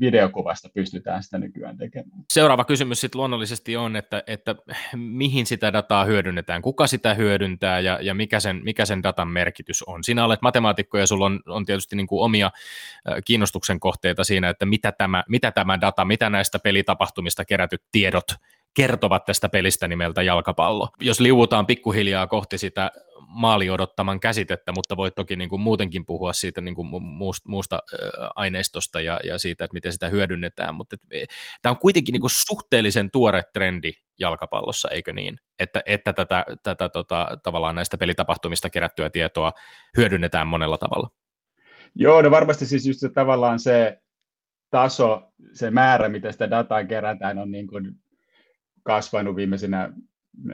videokuvasta pystytään sitä nykyään tekemään. Seuraava kysymys sitten luonnollisesti on, että, että mihin sitä dataa hyödynnetään, kuka sitä hyödyntää ja, ja mikä, sen, mikä sen datan merkitys on. Sinä olet matemaatikko ja sulla on, on tietysti niin kuin omia kiinnostuksen kohteita siinä, että mitä tämä, mitä tämä data, mitä näistä pelitapahtumista kerätyt tiedot kertovat tästä pelistä nimeltä jalkapallo. Jos liuutaan pikkuhiljaa kohti sitä maali odottaman käsitettä, mutta voit toki niin kuin muutenkin puhua siitä niin kuin muusta, muusta aineistosta ja, ja siitä, että miten sitä hyödynnetään, mutta e, tämä on kuitenkin niin kuin suhteellisen tuore trendi jalkapallossa, eikö niin? Että, että tätä, tätä tota, tavallaan näistä pelitapahtumista kerättyä tietoa hyödynnetään monella tavalla. Joo, no varmasti siis just se, tavallaan se taso, se määrä, mitä sitä dataa kerätään, on niin kuin kasvanut viimeisenä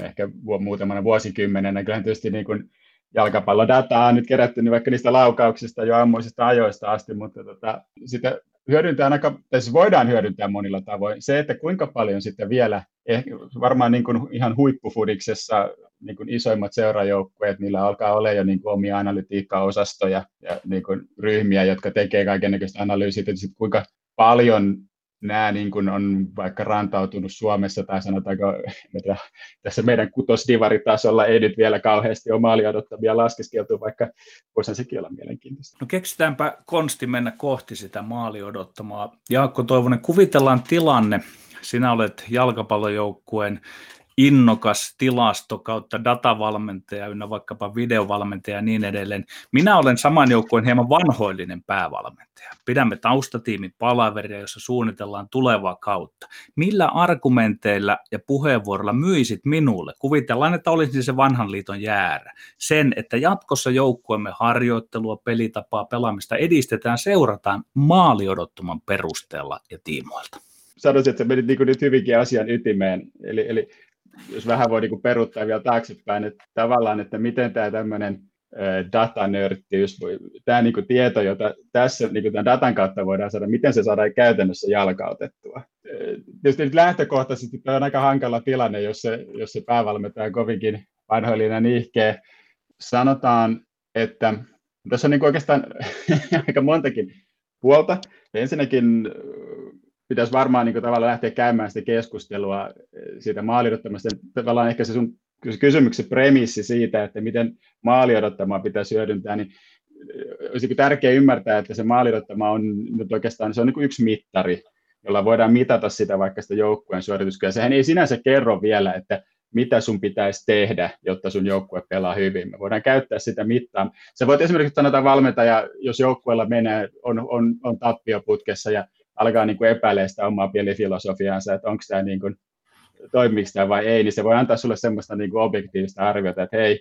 ehkä muutamana vuosikymmenenä. Kyllähän tietysti niin kuin jalkapallodataa on nyt kerätty niin vaikka niistä laukauksista jo ammuisista ajoista asti, mutta tota, sitä hyödyntää aika, tai siis voidaan hyödyntää monilla tavoin. Se, että kuinka paljon sitten vielä, ehkä, varmaan niin kuin ihan huippufudiksessa niin kuin isoimmat seurajoukkueet, niillä alkaa olla jo niin kuin omia analytiikka-osastoja ja niin kuin ryhmiä, jotka tekee kaikenlaista analyysiä, että kuinka paljon nämä niin kuin on vaikka rantautunut Suomessa tai sanotaanko [laughs] tiedä, tässä meidän kutosdivaritasolla ei nyt vielä kauheasti ole maali odottamia laskeskeltu, vaikka voisi sekin olla mielenkiintoista. No keksitäänpä konsti mennä kohti sitä maali odottamaa. Jaakko Toivonen, kuvitellaan tilanne. Sinä olet jalkapallojoukkueen innokas tilasto kautta datavalmentaja, ynnä vaikkapa videovalmentaja ja niin edelleen. Minä olen saman joukkueen hieman vanhoillinen päävalmentaja. Pidämme taustatiimin palaveria, jossa suunnitellaan tulevaa kautta. Millä argumenteilla ja puheenvuorolla myisit minulle? Kuvitellaan, että olisin se vanhan liiton jäärä. Sen, että jatkossa joukkueemme harjoittelua, pelitapaa, pelaamista edistetään, seurataan maaliodottoman perusteella ja tiimoilta sanoisin, että se meni niin nyt hyvinkin asian ytimeen. Eli, eli jos vähän voi niin peruuttaa vielä taaksepäin, että tavallaan, että miten tämä tämmöinen datanörttiys, tämä niin kuin tieto, jota tässä niin kuin tämän datan kautta voidaan saada, miten se saadaan käytännössä jalkautettua. Tietysti nyt lähtökohtaisesti tämä on aika hankala tilanne, jos se, jos se päävalmentaja on kovinkin vanhoillinen nihkeä. Sanotaan, että tässä on niin oikeastaan [laughs] aika montakin puolta. Ensinnäkin pitäisi varmaan niin kuin, tavallaan lähteä käymään sitä keskustelua eh, siitä maaliodottamasta. Tavallaan ehkä se sun kysymyksen premissi siitä, että miten maaliodottamaa pitäisi hyödyntää, niin eh, olisi tärkeää ymmärtää, että se maaliodottama on nyt oikeastaan se on niin kuin yksi mittari, jolla voidaan mitata sitä vaikka sitä joukkueen suorituskykyä. Sehän ei sinänsä kerro vielä, että mitä sun pitäisi tehdä, jotta sun joukkue pelaa hyvin. Me voidaan käyttää sitä mittaa. Se voit esimerkiksi sanoa valmentaja, jos joukkueella menee, on, on, on tappioputkessa ja alkaa niin kuin epäilemään sitä omaa pelifilosofiaansa, että onko tämä niin kuin, tämä vai ei, niin se voi antaa sulle semmoista niin kuin objektiivista arviota, että hei,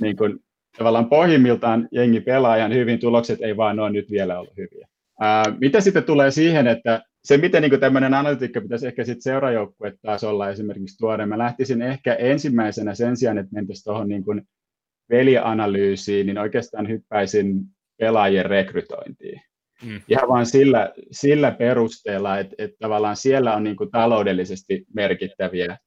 niin kuin, tavallaan pohjimmiltaan jengi pelaa ihan hyvin, tulokset ei vaan ole nyt vielä ollut hyviä. Ää, mitä sitten tulee siihen, että se, miten niin tämmöinen analytiikka pitäisi ehkä sitten seurajoukkuetasolla esimerkiksi tuoda, mä lähtisin ehkä ensimmäisenä sen sijaan, että mentäisiin tuohon niin kuin pelianalyysiin, niin oikeastaan hyppäisin pelaajien rekrytointiin. Mm. Ihan vain sillä, sillä perusteella, että, että tavallaan siellä on niin kuin taloudellisesti merkittäviä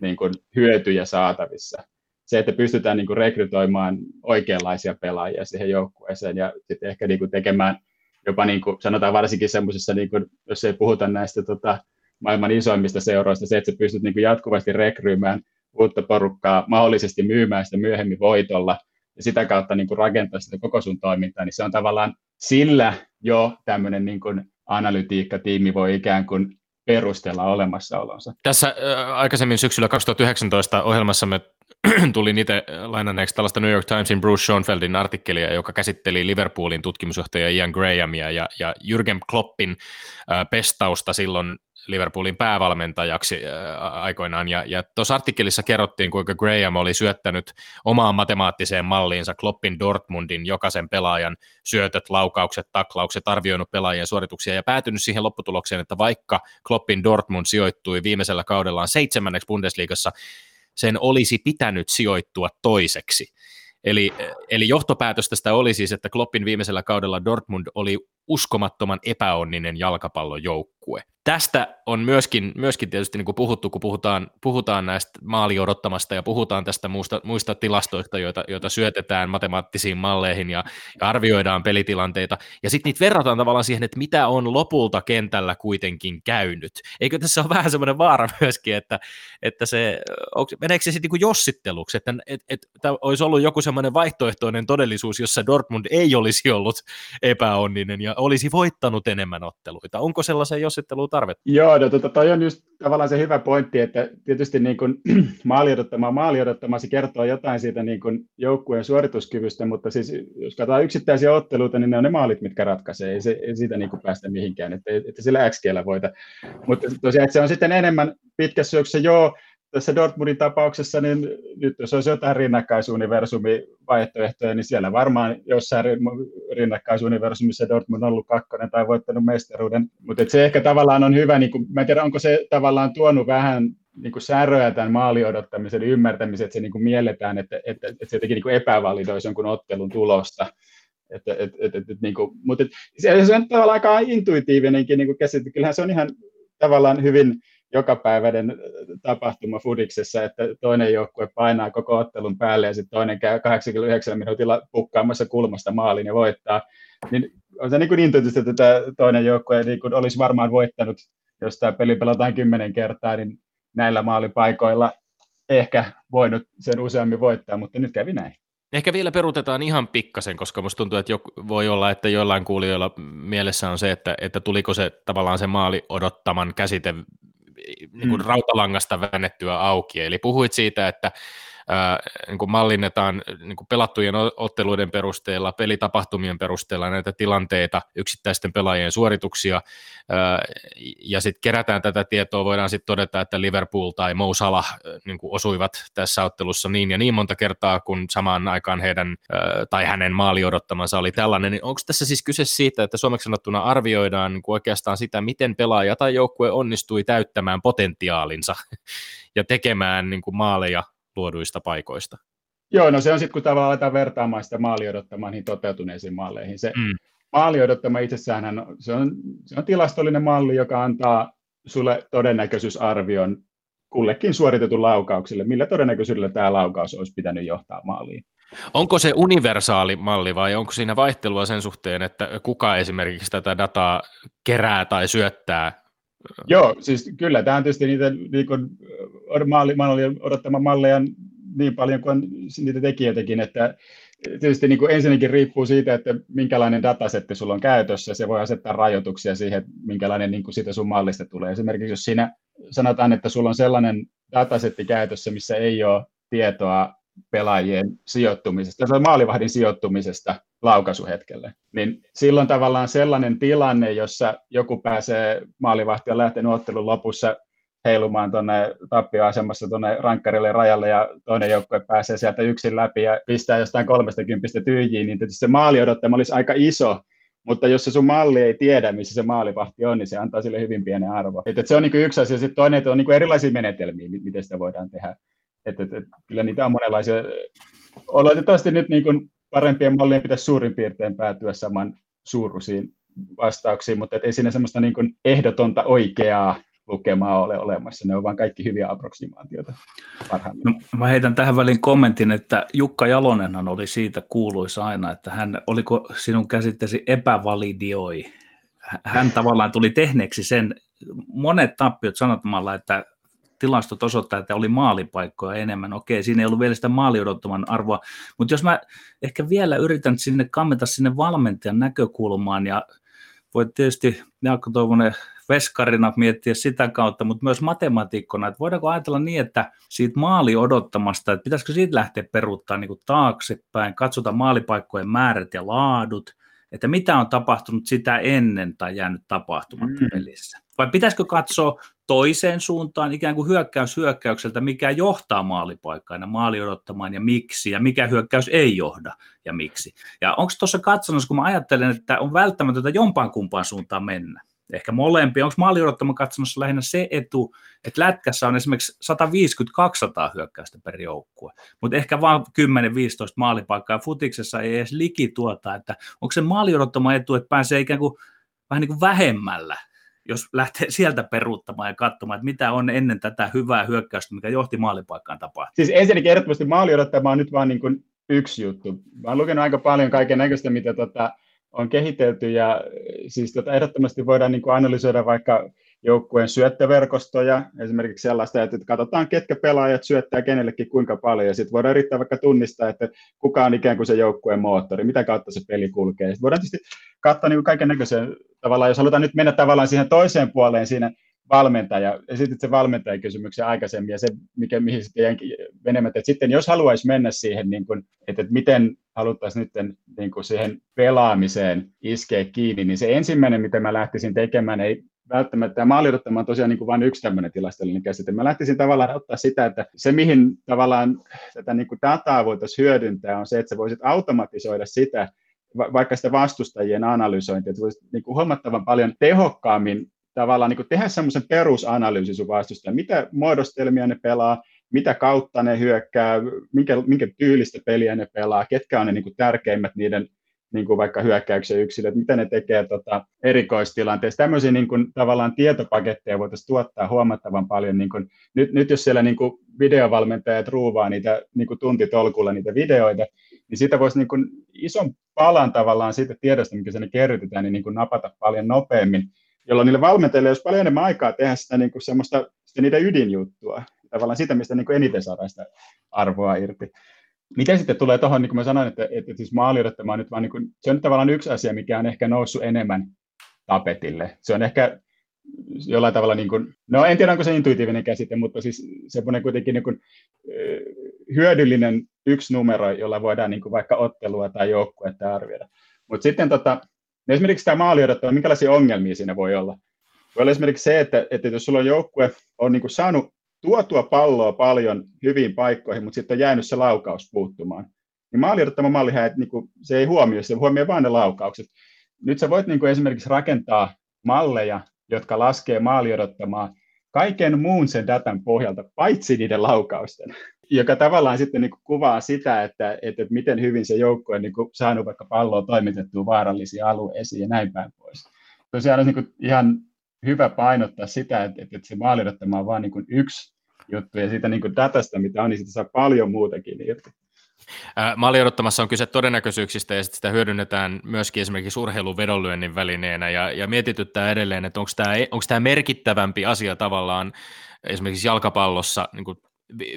niin kuin hyötyjä saatavissa. Se, että pystytään niin kuin rekrytoimaan oikeanlaisia pelaajia siihen joukkueeseen ja sitten ehkä niin kuin tekemään jopa niin kuin, sanotaan varsinkin semmoisessa, niin jos ei puhuta näistä tota, maailman isoimmista seuroista, se, että sä pystyt niin kuin jatkuvasti rekryymään uutta porukkaa, mahdollisesti myymään sitä myöhemmin voitolla, ja sitä kautta niin kuin rakentaa sitä koko sun toimintaa, niin se on tavallaan sillä jo tämmöinen niin kuin analytiikkatiimi voi ikään kuin perustella olemassaolonsa. Tässä äh, aikaisemmin syksyllä 2019 ohjelmassamme [clears throat] tuli niitä lainanneeksi tällaista New York Timesin Bruce Schoenfeldin artikkelia, joka käsitteli Liverpoolin tutkimusjohtaja Ian Grahamia ja, ja Jürgen Kloppin äh, pestausta silloin Liverpoolin päävalmentajaksi aikoinaan, ja, ja tuossa artikkelissa kerrottiin, kuinka Graham oli syöttänyt omaan matemaattiseen malliinsa Kloppin Dortmundin jokaisen pelaajan syötöt, laukaukset, taklaukset, arvioinut pelaajien suorituksia ja päätynyt siihen lopputulokseen, että vaikka Kloppin Dortmund sijoittui viimeisellä kaudellaan seitsemänneksi Bundesliigassa, sen olisi pitänyt sijoittua toiseksi. Eli, eli johtopäätös tästä oli siis, että Kloppin viimeisellä kaudella Dortmund oli uskomattoman epäonninen jalkapallojoukkue. Tästä on myöskin, myöskin tietysti niin kuin puhuttu, kun puhutaan, puhutaan näistä maali odottamasta ja puhutaan tästä muista, muista tilastoista, joita, joita syötetään matemaattisiin malleihin ja, ja arvioidaan pelitilanteita. Ja sitten niitä verrataan tavallaan siihen, että mitä on lopulta kentällä kuitenkin käynyt. Eikö tässä ole vähän semmoinen vaara [laughs] myöskin, että, että se, onko, meneekö se sitten niin jossitteluksi, että, että, että, että olisi ollut joku semmoinen vaihtoehtoinen todellisuus, jossa Dortmund ei olisi ollut epäonninen ja olisi voittanut enemmän otteluita. Onko sellaisen jossitteluun tarvetta? Joo, no, tota, toi on just tavallaan se hyvä pointti, että tietysti niin kuin, [clears throat] maali odottamaan, maali odottamaan, se kertoo jotain siitä niin kuin, joukkueen suorituskyvystä, mutta siis jos katsotaan yksittäisiä otteluita, niin ne on ne maalit, mitkä ratkaisee, ei, se, ei siitä niin kuin päästä mihinkään, että, että sillä x voita. Mutta tosiaan, että se on sitten enemmän pitkässä syöksessä, joo, tässä Dortmundin tapauksessa, niin nyt jos olisi jotain rinnakkaisuniversumi vaihtoehtoja, niin siellä varmaan jossain rinnakkaisuniversumissa Dortmund on ollut kakkonen tai voittanut mestaruuden. Mutta se ehkä tavallaan on hyvä, niin kuin, mä en tiedä, onko se tavallaan tuonut vähän niin kuin säröä tämän maali odottamisen ymmärtämisen, että se niin kuin mielletään, että, että, että se jotenkin niin epävalidoisi jonkun ottelun tulosta. Että, et, et, et, et, niin kuin, mutta et, se, se on tavallaan aika intuitiivinenkin niin käsite. Kyllähän se on ihan tavallaan hyvin jokapäiväinen tapahtuma Fudiksessa, että toinen joukkue painaa koko ottelun päälle ja sitten toinen käy 89 minuutilla pukkaamassa kulmasta maalin ja voittaa. Niin on se niin kuin intuitista, että tämä toinen joukkue niin kuin olisi varmaan voittanut, jos tämä peli pelataan kymmenen kertaa, niin näillä maalipaikoilla ehkä voinut sen useammin voittaa, mutta nyt kävi näin. Ehkä vielä perutetaan ihan pikkasen, koska musta tuntuu, että voi olla, että jollain kuulijoilla mielessä on se, että, että tuliko se tavallaan se maali odottaman käsite niin kuin mm. rautalangasta väännettyä auki. Eli puhuit siitä, että niin kuin mallinnetaan niin kuin pelattujen otteluiden perusteella, pelitapahtumien perusteella näitä tilanteita, yksittäisten pelaajien suorituksia, ja sitten kerätään tätä tietoa, voidaan sitten todeta, että Liverpool tai Mo Salah niin kuin osuivat tässä ottelussa niin ja niin monta kertaa, kun samaan aikaan heidän tai hänen maali odottamansa oli tällainen, niin onko tässä siis kyse siitä, että suomeksi sanottuna arvioidaan niin oikeastaan sitä, miten pelaaja tai joukkue onnistui täyttämään potentiaalinsa [laughs] ja tekemään niin kuin maaleja luoduista paikoista. Joo, no se on sitten, kun tavallaan aletaan vertaamaan sitä maali odottamaan niin toteutuneisiin malleihin. Se mm. maali odottama itsessään se on, se on tilastollinen malli, joka antaa sulle todennäköisyysarvion kullekin suoritetun laukauksille, millä todennäköisyydellä tämä laukaus olisi pitänyt johtaa maaliin. Onko se universaali malli vai onko siinä vaihtelua sen suhteen, että kuka esimerkiksi tätä dataa kerää tai syöttää Joo, siis kyllä, tämä on tietysti niitä niin kuin, maali, odottama malleja niin paljon kuin niitä tekijöitäkin, että tietysti niin kuin ensinnäkin riippuu siitä, että minkälainen datasetti sulla on käytössä, se voi asettaa rajoituksia siihen, että minkälainen niin kuin siitä sun mallista tulee. Esimerkiksi jos siinä sanotaan, että sulla on sellainen datasetti käytössä, missä ei ole tietoa pelaajien sijoittumisesta, se on maalivahdin sijoittumisesta laukaisuhetkelle, niin silloin tavallaan sellainen tilanne, jossa joku pääsee maalivahti on lähtenyt ottelun lopussa heilumaan tuonne tappioasemassa tuonne rankkarille rajalle ja toinen joukkue pääsee sieltä yksin läpi ja pistää jostain kolmesta kympistä tyhjiin, niin tietysti se maali odottama olisi aika iso, mutta jos se sun malli ei tiedä, missä se maalivahti on, niin se antaa sille hyvin pienen arvo. Et, et se on niin yksi asia. Sitten toinen, että on niin erilaisia menetelmiä, miten sitä voidaan tehdä. Et, et, et, kyllä niitä on monenlaisia. Oletettavasti nyt niin kuin parempien mallien pitäisi suurin piirtein päätyä saman suuruisiin vastauksiin, mutta ei siinä semmoista niin kuin ehdotonta oikeaa lukemaa ole olemassa. Ne on vain kaikki hyviä approksimaatioita No, mä heitän tähän väliin kommentin, että Jukka Jalonenhan oli siitä kuuluisa aina, että hän, oliko sinun käsitteesi epävalidioi. Hän tavallaan tuli tehneeksi sen monet tappiot sanottamalla, että tilastot osoittaa, että oli maalipaikkoja enemmän. Okei, siinä ei ollut vielä sitä maaliodottaman arvoa, mutta jos mä ehkä vielä yritän sinne kammeta sinne valmentajan näkökulmaan ja voit tietysti Jaakko Toivonen veskarina miettiä sitä kautta, mutta myös matematiikkona, että voidaanko ajatella niin, että siitä maali odottamasta, että pitäisikö siitä lähteä peruuttaa niin kuin taaksepäin, katsotaan maalipaikkojen määrät ja laadut, että mitä on tapahtunut sitä ennen tai jäänyt tapahtumatta mm. pelissä. Vai pitäisikö katsoa toiseen suuntaan ikään kuin hyökkäys hyökkäykseltä, mikä johtaa maalipaikkaan ja maali odottamaan ja miksi, ja mikä hyökkäys ei johda ja miksi. Ja onko tuossa katsonnassa, kun mä ajattelen, että on välttämätöntä jompaan kumpaan suuntaan mennä, ehkä molempia. Onko maali odottama katsomassa lähinnä se etu, että lätkässä on esimerkiksi 150-200 hyökkäystä per joukkue, mutta ehkä vain 10-15 maalipaikkaa, ja futiksessa ei edes liki tuota, että onko se maali odottama etu, että pääsee ikään kuin vähän niin kuin vähemmällä jos lähtee [laughs] sieltä peruuttamaan ja katsomaan, että mitä on ennen tätä hyvää hyökkäystä, mikä johti maalipaikkaan tapahtumaan. Siis ensinnäkin ehdottomasti maali odottamaan on nyt vaan niin kuin yksi juttu. Mä olen lukenut aika paljon kaiken näköistä, mitä tota, on kehitelty ja siis tota, ehdottomasti voidaan niin kuin analysoida vaikka joukkueen syöttöverkostoja, esimerkiksi sellaista, että katsotaan, ketkä pelaajat syöttää kenellekin kuinka paljon, ja sitten voidaan yrittää vaikka tunnistaa, että kuka on ikään kuin se joukkueen moottori, mitä kautta se peli kulkee. Sitten voidaan tietysti katsoa niin kaiken näköisen tavallaan, jos halutaan nyt mennä tavallaan siihen toiseen puoleen siinä valmentaja, esitit sen valmentajakysymyksen aikaisemmin ja se, mikä, mihin sitten menemättä, että sitten jos haluaisi mennä siihen, niin kuin, että, että miten haluttaisiin nyt niin kuin siihen pelaamiseen iskeä kiinni, niin se ensimmäinen, mitä mä lähtisin tekemään, ei välttämättä, ja maali on tosiaan niin kuin vain yksi tämmöinen tilastollinen käsite. Mä lähtisin tavallaan ottaa sitä, että se mihin tavallaan tätä niin kuin dataa voitaisiin hyödyntää on se, että sä voisit automatisoida sitä, vaikka sitä vastustajien analysointia, että voisit niin kuin huomattavan paljon tehokkaammin tavallaan niin kuin tehdä semmoisen perusanalyysin sun vastustajan, mitä muodostelmia ne pelaa, mitä kautta ne hyökkää, minkä, minkä tyylistä peliä ne pelaa, ketkä on ne niin kuin tärkeimmät niiden niin kuin vaikka hyökkäyksen yksilöt, mitä ne tekee tota, erikoistilanteessa. Tämmöisiä niin kuin, tavallaan tietopaketteja voitaisiin tuottaa huomattavan paljon. Niin kuin, nyt, nyt jos siellä niin kuin, videovalmentajat ruuvaa niitä niin kuin tuntitolkulla niitä videoita, niin siitä voisi niin kuin, ison palan tavallaan siitä tiedosta, mikä sinne kerrytetään, niin, niin kuin, napata paljon nopeammin, jolloin niille valmentajille olisi paljon enemmän aikaa tehdä sitä, niin kuin, semmoista, sitä niiden ydinjuttua, tavallaan sitä, mistä niin kuin eniten saadaan sitä arvoa irti. Miten sitten tulee tuohon, niin kuin mä sanoin, että, että siis maaliodottama on nyt vaan, niin kuin, se on nyt tavallaan yksi asia, mikä on ehkä noussut enemmän tapetille. Se on ehkä jollain tavalla, niin kuin, no en tiedä onko se intuitiivinen käsite, mutta siis semmoinen kuitenkin niin kuin, hyödyllinen yksi numero, jolla voidaan niin kuin vaikka ottelua tai joukkuetta arvioida. Mutta sitten tota, esimerkiksi tämä maaliodottama, minkälaisia ongelmia siinä voi olla? Voi olla esimerkiksi se, että, että jos sulla on joukkue on niin kuin saanut tuotua palloa paljon hyviin paikkoihin, mutta sitten on jäänyt se laukaus puuttumaan. Niin maali odottama mallihan, että niin kuin, se ei huomioi, se huomioi vain ne laukaukset. Nyt sä voit niin kuin esimerkiksi rakentaa malleja, jotka laskee maali odottamaan kaiken muun sen datan pohjalta, paitsi niiden laukausten, joka tavallaan sitten niin kuvaa sitä, että, että, miten hyvin se joukko on niin saanut vaikka palloa toimitettua vaarallisiin alueisiin ja näin päin pois. Tosiaan olisi niin kuin ihan hyvä painottaa sitä, että, että se maalidottama on vain niin yksi juttu, ja siitä niin kuin datasta, mitä on, niin sitä saa paljon muutakin irti. Maaliodottamassa on kyse todennäköisyyksistä ja sitä hyödynnetään myöskin esimerkiksi urheilun vedonlyönnin välineenä ja, ja mietityttää edelleen, että onko tämä, onko tämä merkittävämpi asia tavallaan esimerkiksi jalkapallossa niin kuin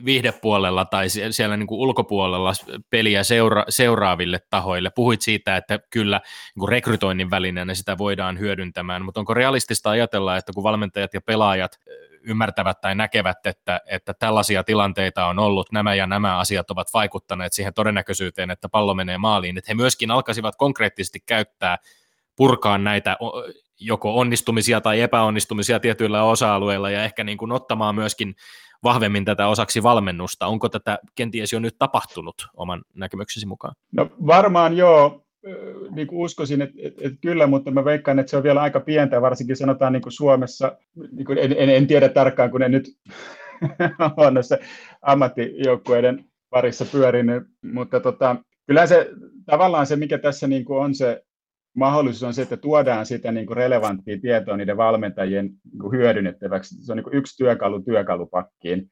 viihdepuolella tai siellä niin kuin ulkopuolella peliä seura- seuraaville tahoille. Puhuit siitä, että kyllä niin kuin rekrytoinnin välineenä sitä voidaan hyödyntämään, mutta onko realistista ajatella, että kun valmentajat ja pelaajat ymmärtävät tai näkevät, että, että tällaisia tilanteita on ollut, nämä ja nämä asiat ovat vaikuttaneet siihen todennäköisyyteen, että pallo menee maaliin, että he myöskin alkaisivat konkreettisesti käyttää, purkaa näitä joko onnistumisia tai epäonnistumisia tietyillä osa-alueilla ja ehkä niin kuin ottamaan myöskin vahvemmin tätä osaksi valmennusta. Onko tätä kenties jo nyt tapahtunut oman näkemyksesi mukaan? No varmaan joo, niin kuin uskoisin, että, että, että kyllä, mutta mä veikkaan, että se on vielä aika pientä, varsinkin sanotaan niin kuin Suomessa, niin kuin en, en, en tiedä tarkkaan, kun en nyt [laughs] ole näissä ammattijoukkueiden parissa pyörinyt, mutta tota, kyllä se tavallaan se, mikä tässä niin kuin on se mahdollisuus on se, että tuodaan sitä niin kuin relevanttia tietoa niiden valmentajien niin kuin hyödynnettäväksi. Se on niin kuin yksi työkalu työkalupakkiin.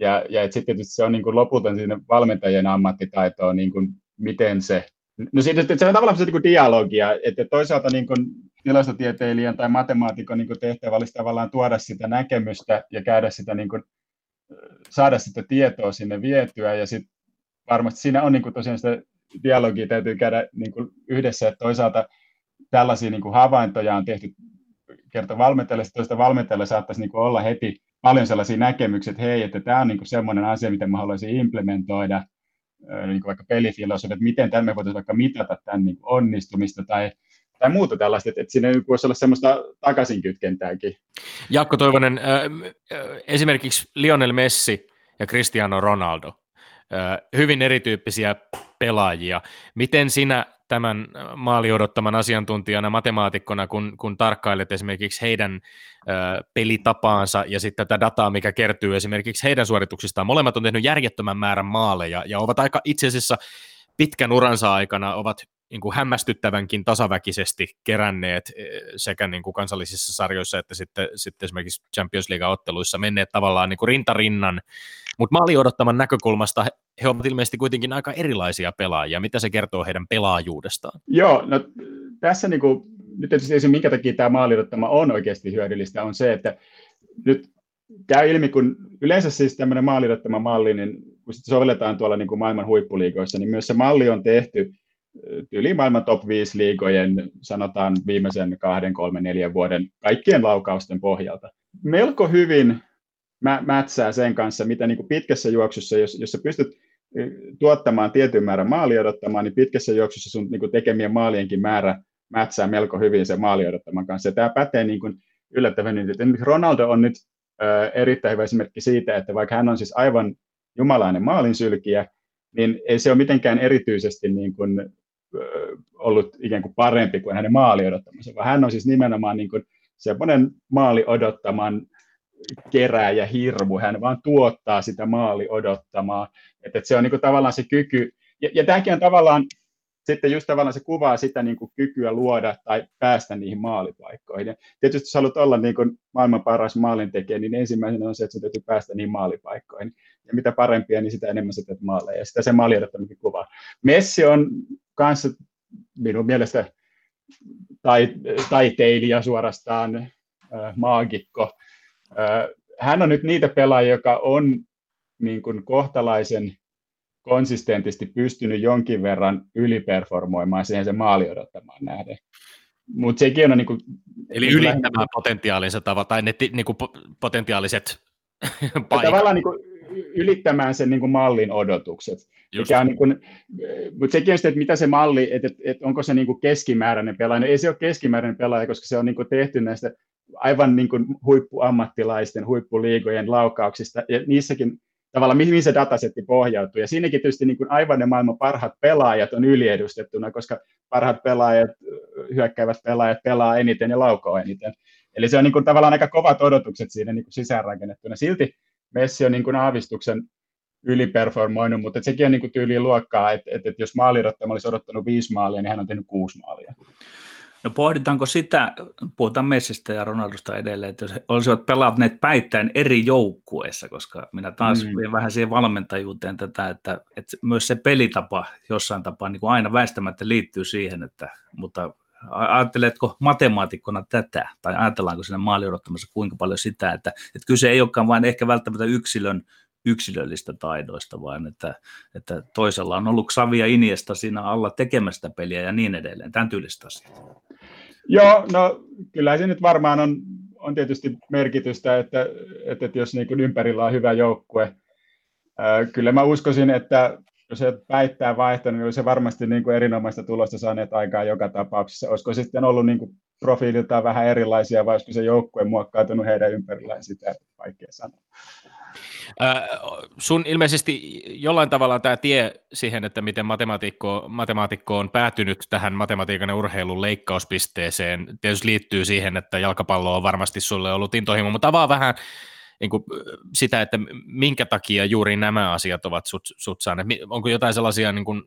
Ja, ja sitten se on niin kuin lopulta siinä valmentajien ammattitaitoa, niin kuin miten se... No sitten se on tavallaan se niin kuin dialogia, että toisaalta niin kuin tilastotieteilijän tai matemaatikon niin kuin tehtävä olisi tavallaan tuoda sitä näkemystä ja käydä sitä niin kuin, saada sitä tietoa sinne vietyä ja sitten varmasti siinä on niin kuin tosiaan sitä dialogia täytyy käydä niin kuin yhdessä, että toisaalta tällaisia niin kuin havaintoja on tehty kerta valmentajalle, toista valmentajalle saattaisi niin kuin olla heti paljon sellaisia näkemyksiä, että hei, että tämä on niin kuin semmoinen asia, mitä mä haluaisin implementoida, niin kuin vaikka pelifilosofia, että miten tämä voitaisiin vaikka mitata tämän niin kuin onnistumista tai, tai muuta tällaista, että, että siinä voisi olla semmoista takaisinkytkentääkin. Jaakko Toivonen, esimerkiksi Lionel Messi ja Cristiano Ronaldo, hyvin erityyppisiä pelaajia. Miten sinä tämän maali odottaman asiantuntijana, matemaatikkona, kun, kun tarkkailet esimerkiksi heidän ö, pelitapaansa ja sitten tätä dataa, mikä kertyy esimerkiksi heidän suorituksistaan. Molemmat on tehnyt järjettömän määrän maaleja ja ovat aika itse asiassa pitkän uransa aikana ovat niin kuin hämmästyttävänkin tasaväkisesti keränneet sekä niin kuin kansallisissa sarjoissa että sitten, sitten esimerkiksi Champions League-otteluissa menneet tavallaan niin kuin rintarinnan, mutta maali odottaman näkökulmasta he ovat ilmeisesti kuitenkin aika erilaisia pelaajia. Mitä se kertoo heidän pelaajuudestaan? Joo, no tässä niin kuin, nyt tietysti se, minkä takia tämä maalirottama on oikeasti hyödyllistä, on se, että nyt käy ilmi, kun yleensä siis tämmöinen maalirottama malli, niin kun sitä sovelletaan tuolla niin kuin maailman huippuliigoissa, niin myös se malli on tehty yli maailman top 5 liigojen, sanotaan viimeisen kahden, kolmen, neljän vuoden kaikkien laukausten pohjalta. Melko hyvin mä, mätsää sen kanssa, mitä niin kuin pitkässä juoksussa, jos, jos sä pystyt tuottamaan tietyn määrän maali odottamaan, niin pitkässä juoksussa sun niin kuin tekemien maalienkin määrä mätsää melko hyvin sen maali odottaman kanssa. Ja tämä pätee niin kuin yllättävän että Ronaldo on nyt äh, erittäin hyvä esimerkki siitä, että vaikka hän on siis aivan jumalainen maalinsylkiä, niin ei se ole mitenkään erityisesti niin kuin, ollut ikään kuin parempi kuin hänen maali odottamansa, vaan hän on siis nimenomaan niin kuin semmoinen maali odottaman kerääjä hirmu, hän vaan tuottaa sitä maali odottamaa. Että, että se on niin kuin tavallaan se kyky, ja, ja tämäkin on tavallaan sitten just tavallaan se kuvaa sitä niin kuin kykyä luoda tai päästä niihin maalipaikkoihin. Ja tietysti jos haluat olla niin kuin maailman paras maalintekijä, niin ensimmäisenä on se, että sinun täytyy päästä niihin maalipaikkoihin. Ja mitä parempia, niin sitä enemmän sä teet maaleja. Ja sitä se maali kuvaa. Messi on kanssa minun mielestä tai, taiteilija suorastaan, äh, maagikko, hän on nyt niitä pelaajia, joka on niin kuin kohtalaisen konsistentisti pystynyt jonkin verran yliperformoimaan siihen se maali odottamaan nähden. Mutta sekin on niin kuin, Eli niin ylittämään lähinnä... potentiaalinsa tavat, tai ne niin kuin potentiaaliset paikat. Tavallaan niin kuin ylittämään sen niin kuin mallin odotukset. Mikä on niin kuin, mutta sekin on sitten, että mitä se malli, että, että, että onko se niin kuin keskimääräinen pelaaja. No ei se ole keskimääräinen pelaaja, koska se on niin kuin tehty näistä aivan niin kuin huippuammattilaisten, huippuliigojen laukauksista, ja niissäkin tavallaan mihin se datasetti pohjautuu. Ja siinäkin tietysti niin kuin aivan ne maailman parhaat pelaajat on yliedustettuna, koska parhaat pelaajat, hyökkäävät pelaajat pelaa eniten ja laukoo eniten. Eli se on niin kuin tavallaan aika kovat odotukset siinä niin kuin sisäänrakennettuna. Silti Messi on niin kuin aavistuksen yliperformoinut, mutta sekin on niin kuin tyyliin luokkaa, että, että, että jos maalirottama olisi odottanut viisi maalia, niin hän on tehnyt kuusi maalia. No pohditaanko sitä, puhutaan Messistä ja Ronaldosta edelleen, että jos olisivat pelaaneet päittäin eri joukkueissa, koska minä taas mm. vien vähän siihen valmentajuuteen tätä, että, että myös se pelitapa jossain tapaa niin kuin aina väistämättä liittyy siihen, että, mutta ajatteletko matemaatikkona tätä, tai ajatellaanko sinne maali odottamassa kuinka paljon sitä, että, että kyse ei olekaan vain ehkä välttämättä yksilön yksilöllistä taidoista, vaan että, että toisella on ollut Savia Iniesta siinä alla tekemästä peliä ja niin edelleen, tämän tyylistä asiaa. Joo, no kyllä se nyt varmaan on, on tietysti merkitystä, että, että, että jos niin kuin ympärillä on hyvä joukkue, ää, kyllä mä uskoisin, että jos se päittää vaihtanut, niin se varmasti niin kuin erinomaista tulosta saaneet aikaa joka tapauksessa. Olisiko sitten ollut niin kuin profiililtaan vähän erilaisia, vai olisiko se joukkue muokkautunut heidän ympärillään sitä, vaikea sanoa. Äh, sun ilmeisesti jollain tavalla tämä tie siihen, että miten matemaatikko, matemaatikko on päätynyt tähän matematiikan ja urheilun leikkauspisteeseen, tietysti liittyy siihen, että jalkapallo on varmasti sulle ollut intohimo, mutta avaa vähän niin kuin sitä, että minkä takia juuri nämä asiat ovat sut, sut saaneet. Onko jotain sellaisia niin kuin,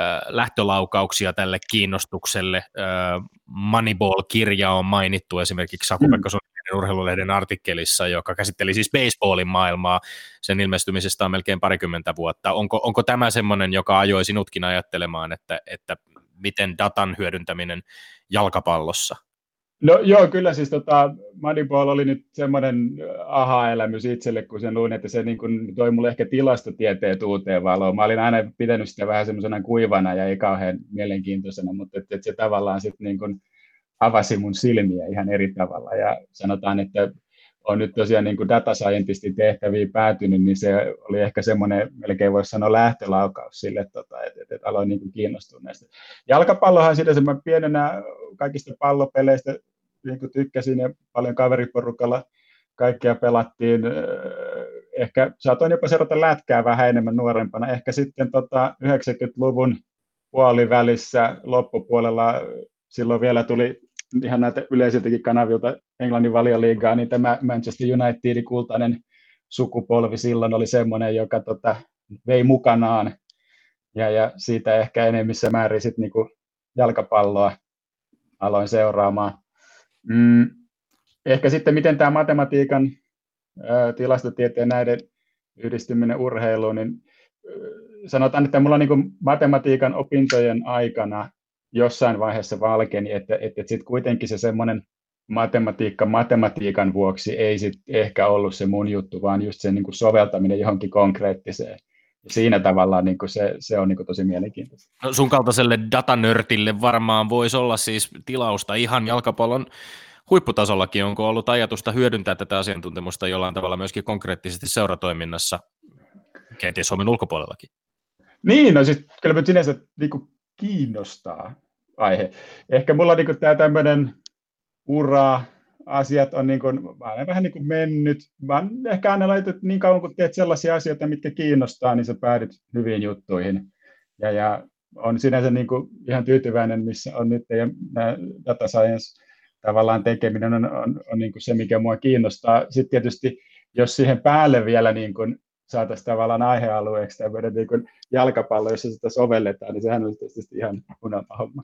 äh, lähtölaukauksia tälle kiinnostukselle? Äh, Moneyball-kirja on mainittu esimerkiksi Saku-Pekka mm urheilulehden artikkelissa, joka käsitteli siis baseballin maailmaa. Sen ilmestymisestä on melkein parikymmentä vuotta. Onko, onko tämä semmoinen, joka ajoi sinutkin ajattelemaan, että, että miten datan hyödyntäminen jalkapallossa? No joo, kyllä siis tota, Moneyball oli nyt semmoinen aha-elämys itselle, kun sen luin, että se niin kun toi mulle ehkä tilastotieteen uuteen valoon. Mä olin aina pitänyt sitä vähän semmoisena kuivana ja ei kauhean mielenkiintoisena, mutta että, että se tavallaan sitten niin avasi mun silmiä ihan eri tavalla. Ja sanotaan, että on nyt tosiaan niin data scientistin tehtäviin päätynyt, niin se oli ehkä semmoinen, melkein voisi sanoa lähtölaukaus sille, tota, että, että, että aloin niin kiinnostua näistä. Jalkapallohan sitä semmoinen pienenä kaikista pallopeleistä niin kuin tykkäsin ja paljon kaveriporukalla kaikkea pelattiin ehkä saatoin jopa seurata lätkää vähän enemmän nuorempana. Ehkä sitten tota 90-luvun puolivälissä loppupuolella silloin vielä tuli ihan näitä yleisiltäkin kanavilta Englannin valioliigaa, niin tämä Manchester Unitedin kultainen sukupolvi silloin oli semmoinen, joka tota, vei mukanaan ja, ja siitä ehkä enemmissä määrin sit niinku jalkapalloa aloin seuraamaan. Mm, ehkä sitten miten tämä matematiikan, ää, tilastotieteen näiden yhdistyminen urheiluun, niin sanotaan, että mulla niin matematiikan opintojen aikana jossain vaiheessa valkeni, että, että sitten kuitenkin se semmoinen matematiikka matematiikan vuoksi ei sit ehkä ollut se mun juttu, vaan just se niin kuin soveltaminen johonkin konkreettiseen. Siinä tavallaan niin kuin se, se on niin kuin tosi mielenkiintoista. No sun kaltaiselle datanörtille varmaan voisi olla siis tilausta ihan jalkapallon huipputasollakin. Onko ollut ajatusta hyödyntää tätä asiantuntemusta jollain tavalla myöskin konkreettisesti seuratoiminnassa, kenties Suomen ulkopuolellakin? Niin, no siis kyllä sinänsä niin kuin kiinnostaa aihe. Ehkä mulla niin tämä tämmöinen ura, asiat on niin kuin, mä olen vähän niin kuin mennyt. Mä olen ehkä aina laitettu, niin kauan kun teet sellaisia asioita, mitkä kiinnostaa, niin sä päädyt hyviin juttuihin. Ja, ja on sinänsä niin kuin ihan tyytyväinen, missä on nyt ja data science tavallaan tekeminen on, on, on niin kuin se, mikä mua kiinnostaa. Sitten tietysti, jos siihen päälle vielä niin kuin saataisiin tavallaan aihealueeksi tämmöinen niin jalkapallo, jossa sitä sovelletaan, niin sehän olisi tietysti ihan unelmahomma.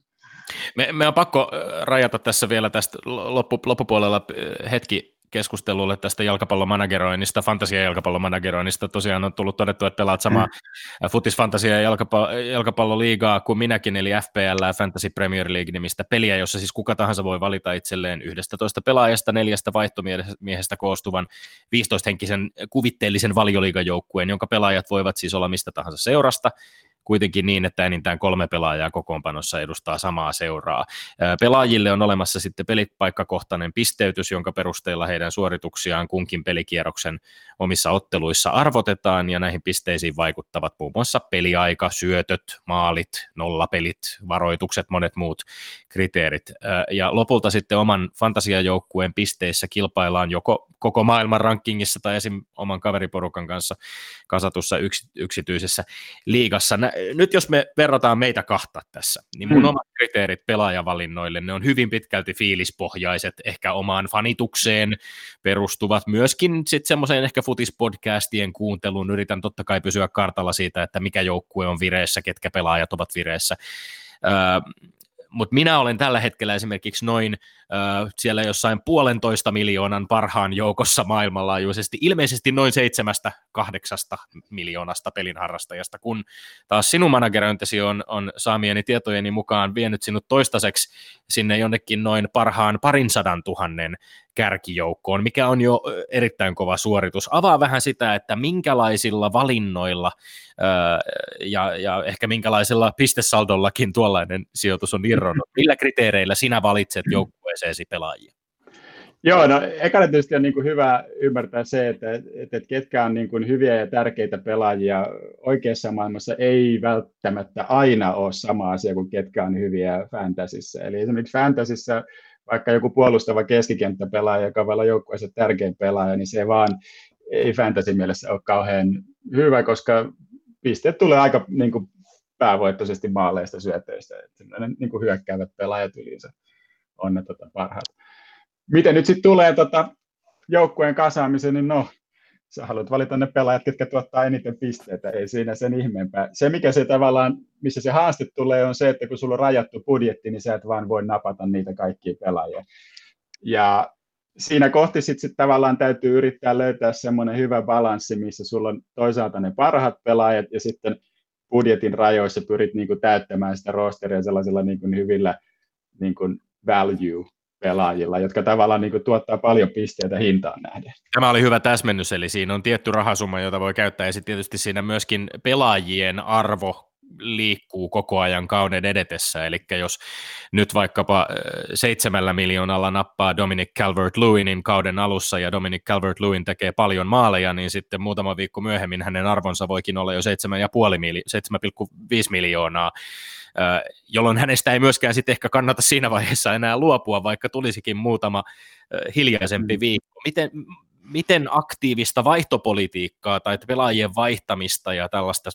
Me, me on pakko rajata tässä vielä tästä loppu, loppupuolella hetki keskustelulle tästä jalkapallomanageroinnista, fantasia-jalkapallomanageroinnista. Tosiaan on tullut todettu, että pelaat samaa mm. futisfantasia- ja jalkapallo, jalkapalloliigaa kuin minäkin, eli FPL Fantasy Premier League-nimistä peliä, jossa siis kuka tahansa voi valita itselleen 11 pelaajasta, neljästä vaihtomiehestä koostuvan 15-henkisen kuvitteellisen valioliigajoukkueen, jonka pelaajat voivat siis olla mistä tahansa seurasta, kuitenkin niin, että enintään kolme pelaajaa kokoonpanossa edustaa samaa seuraa. Pelaajille on olemassa sitten pelipaikkakohtainen pisteytys, jonka perusteella heidän suorituksiaan kunkin pelikierroksen omissa otteluissa arvotetaan, ja näihin pisteisiin vaikuttavat muun muassa peliaika, syötöt, maalit, nollapelit, varoitukset, monet muut kriteerit. Ja lopulta sitten oman fantasiajoukkueen pisteissä kilpaillaan joko koko maailman rankingissa tai esim. oman kaveriporukan kanssa kasatussa yks, yksityisessä liigassa. Nyt jos me verrataan meitä kahta tässä, niin mun hmm. omat kriteerit pelaajavalinnoille, ne on hyvin pitkälti fiilispohjaiset, ehkä omaan fanitukseen perustuvat, myöskin sitten semmoiseen ehkä futispodcastien kuunteluun, yritän totta kai pysyä kartalla siitä, että mikä joukkue on vireessä, ketkä pelaajat ovat vireessä. Öö, mutta minä olen tällä hetkellä esimerkiksi noin siellä jossain puolentoista miljoonan parhaan joukossa maailmanlaajuisesti, ilmeisesti noin seitsemästä kahdeksasta miljoonasta pelin harrastajasta, kun taas sinun managerointisi on, on saamieni tietojeni mukaan vienyt sinut toistaiseksi sinne jonnekin noin parhaan parin sadan tuhannen kärkijoukkoon, mikä on jo erittäin kova suoritus. Avaa vähän sitä, että minkälaisilla valinnoilla ja, ja ehkä minkälaisella pistesaldollakin tuollainen sijoitus on irronnut. Millä kriteereillä sinä valitset joukkueeseesi pelaajia? Joo, no ekana tietysti on niin kuin hyvä ymmärtää se, että, että, että ketkä on niin kuin hyviä ja tärkeitä pelaajia oikeassa maailmassa ei välttämättä aina ole sama asia kuin ketkä on hyviä fantasissa. Eli esimerkiksi fantasissa vaikka joku puolustava keskikenttäpelaaja, joka voi olla joukkueessa tärkein pelaaja, niin se vaan ei fantasy mielessä ole kauhean hyvä, koska pisteet tulee aika niin kuin päävoittoisesti maaleista syötöistä. Että niin kuin hyökkäävät pelaajat ylinsä on ne tota, parhaat. Miten nyt sitten tulee tota, joukkueen kasaamiseen, niin no, sä haluat valita ne pelaajat, jotka tuottaa eniten pisteitä, ei siinä sen ihmeempää. Se, mikä se tavallaan, missä se haaste tulee, on se, että kun sulla on rajattu budjetti, niin sä et vaan voi napata niitä kaikkia pelaajia. Ja siinä kohti sitten sit tavallaan täytyy yrittää löytää semmoinen hyvä balanssi, missä sulla on toisaalta ne parhaat pelaajat ja sitten budjetin rajoissa pyrit niinku täyttämään sitä rosteria sellaisilla niinku hyvillä niinku value pelaajilla, jotka tavallaan niin kuin, tuottaa paljon pisteitä hintaan nähden. Tämä oli hyvä täsmennys, eli siinä on tietty rahasumma, jota voi käyttää, ja sitten tietysti siinä myöskin pelaajien arvo liikkuu koko ajan kauden edetessä, eli jos nyt vaikkapa seitsemällä miljoonalla nappaa Dominic Calvert-Lewinin kauden alussa ja Dominic Calvert-Lewin tekee paljon maaleja, niin sitten muutama viikko myöhemmin hänen arvonsa voikin olla jo 7,5 miljoonaa, jolloin hänestä ei myöskään sitten ehkä kannata siinä vaiheessa enää luopua, vaikka tulisikin muutama hiljaisempi mm. viikko. Miten, miten aktiivista vaihtopolitiikkaa tai pelaajien vaihtamista ja tällaista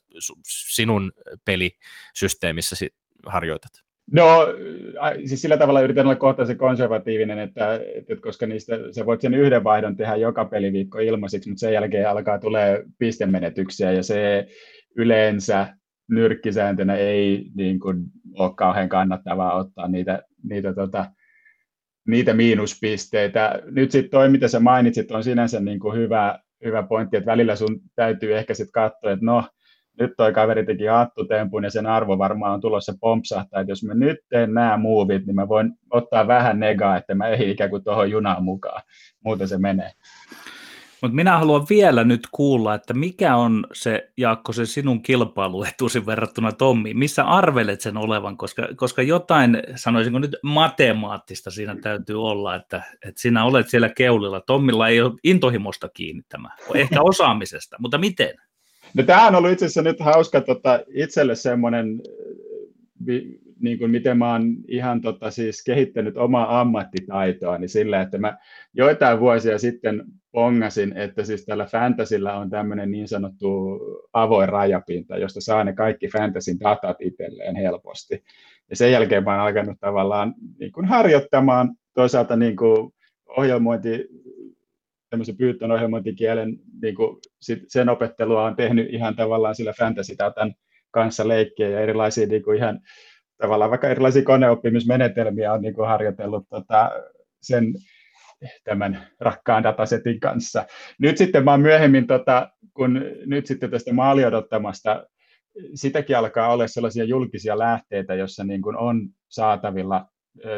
sinun pelisysteemissä harjoitat? No, siis sillä tavalla yritän olla kohtaisen konservatiivinen, että, että koska niistä sä voit sen yhden vaihdon tehdä joka peliviikko ilmaiseksi, mutta sen jälkeen alkaa tulee pistemenetyksiä ja se yleensä nyrkkisääntönä ei niin kuin, ole kauhean kannattavaa ottaa niitä, niitä, tota, niitä miinuspisteitä. Nyt sitten toi, mitä sä mainitsit, on sinänsä niin kuin hyvä, hyvä pointti, että välillä sun täytyy ehkä sitten katsoa, että no, nyt toi kaveri teki hattutempun ja sen arvo varmaan on tulossa pompsahtaa, että jos mä nyt teen nämä muuvit, niin mä voin ottaa vähän negaa, että mä ei ikään kuin tuohon junaan mukaan. Muuten se menee. Mutta minä haluan vielä nyt kuulla, että mikä on se, Jaakko, se sinun kilpailuetusi verrattuna Tommiin? Missä arvelet sen olevan? Koska, koska jotain, sanoisinko nyt matemaattista siinä täytyy olla, että, että sinä olet siellä keulilla. Tommilla ei ole intohimosta kiinni tämä, ehkä [laughs] osaamisesta, mutta miten? No tämä on ollut itse asiassa nyt hauska tota, itselle semmoinen, niin kuin miten mä oon ihan tota, siis kehittänyt omaa ammattitaitoa, niin sillä, että mä joitain vuosia sitten pongasin, että siis tällä fantasilla on tämmöinen niin sanottu avoin rajapinta, josta saa ne kaikki fantasin datat itselleen helposti. Ja sen jälkeen mä oon alkanut tavallaan niin kuin harjoittamaan toisaalta niin kuin ohjelmointi, tämmöisen Python ohjelmointikielen, niin kuin sen opettelua on tehnyt ihan tavallaan sillä fantasy-datan kanssa leikkiä ja erilaisia niin kuin ihan tavallaan vaikka erilaisia koneoppimismenetelmiä on niin kuin harjoitellut tota, sen tämän rakkaan datasetin kanssa. Nyt sitten mä oon myöhemmin, tota, kun nyt sitten tästä maaliodottamasta, sitäkin alkaa olla sellaisia julkisia lähteitä, joissa niin kuin on saatavilla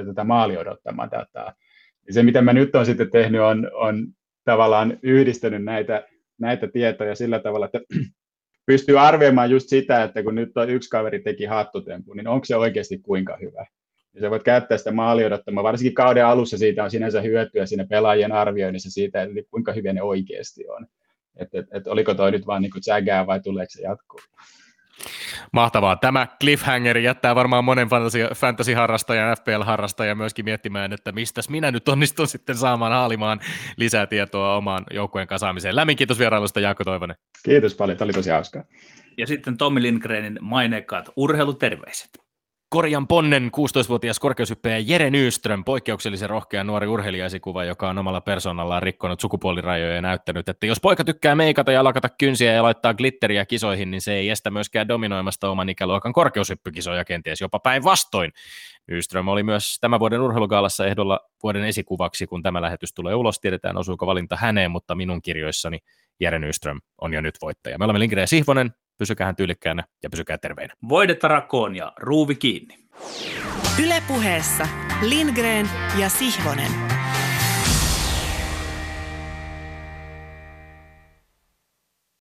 tätä maaliodottamaa dataa. Ja se, mitä mä nyt olen sitten tehnyt, on, on tavallaan yhdistänyt näitä, näitä tietoja sillä tavalla, että pystyy arvioimaan just sitä, että kun nyt yksi kaveri teki hattutempu, niin onko se oikeasti kuinka hyvä. Ja sä voit käyttää sitä maaliodottamaa, varsinkin kauden alussa siitä on sinänsä hyötyä siinä pelaajien arvioinnissa siitä, että kuinka hyviä ne oikeasti on. Että et, et oliko toi nyt vaan niin kuin vai tuleeko se jatkuu. Mahtavaa. Tämä cliffhanger jättää varmaan monen fantasy-harrastajan, FPL-harrastajan myöskin miettimään, että mistä minä nyt onnistun sitten saamaan haalimaan lisää tietoa omaan joukkueen kasaamiseen. Lämmin kiitos vierailusta Jaakko Toivonen. Kiitos paljon, tämä oli tosi hauskaa. Ja sitten Tommi Lindgrenin maineikkaat urheiluterveiset. Korjan Ponnen 16-vuotias korkeushyppäjä Jere Nyström, poikkeuksellisen rohkea nuori urheilijaisikuva, joka on omalla persoonallaan rikkonut sukupuolirajoja ja näyttänyt, että jos poika tykkää meikata ja lakata kynsiä ja laittaa glitteriä kisoihin, niin se ei estä myöskään dominoimasta oman ikäluokan korkeushyppykisoja kenties jopa päinvastoin. Nyström oli myös tämän vuoden urheilugaalassa ehdolla vuoden esikuvaksi, kun tämä lähetys tulee ulos. Tiedetään, osuuko valinta häneen, mutta minun kirjoissani Jere Nyström on jo nyt voittaja. Me olemme Lindgren ja Sihvonen, pysykää tyylikkäänä ja pysykää terveinä. Voidetta rakoon ja ruuvi kiinni. Ylepuheessa Lindgren ja Sihvonen.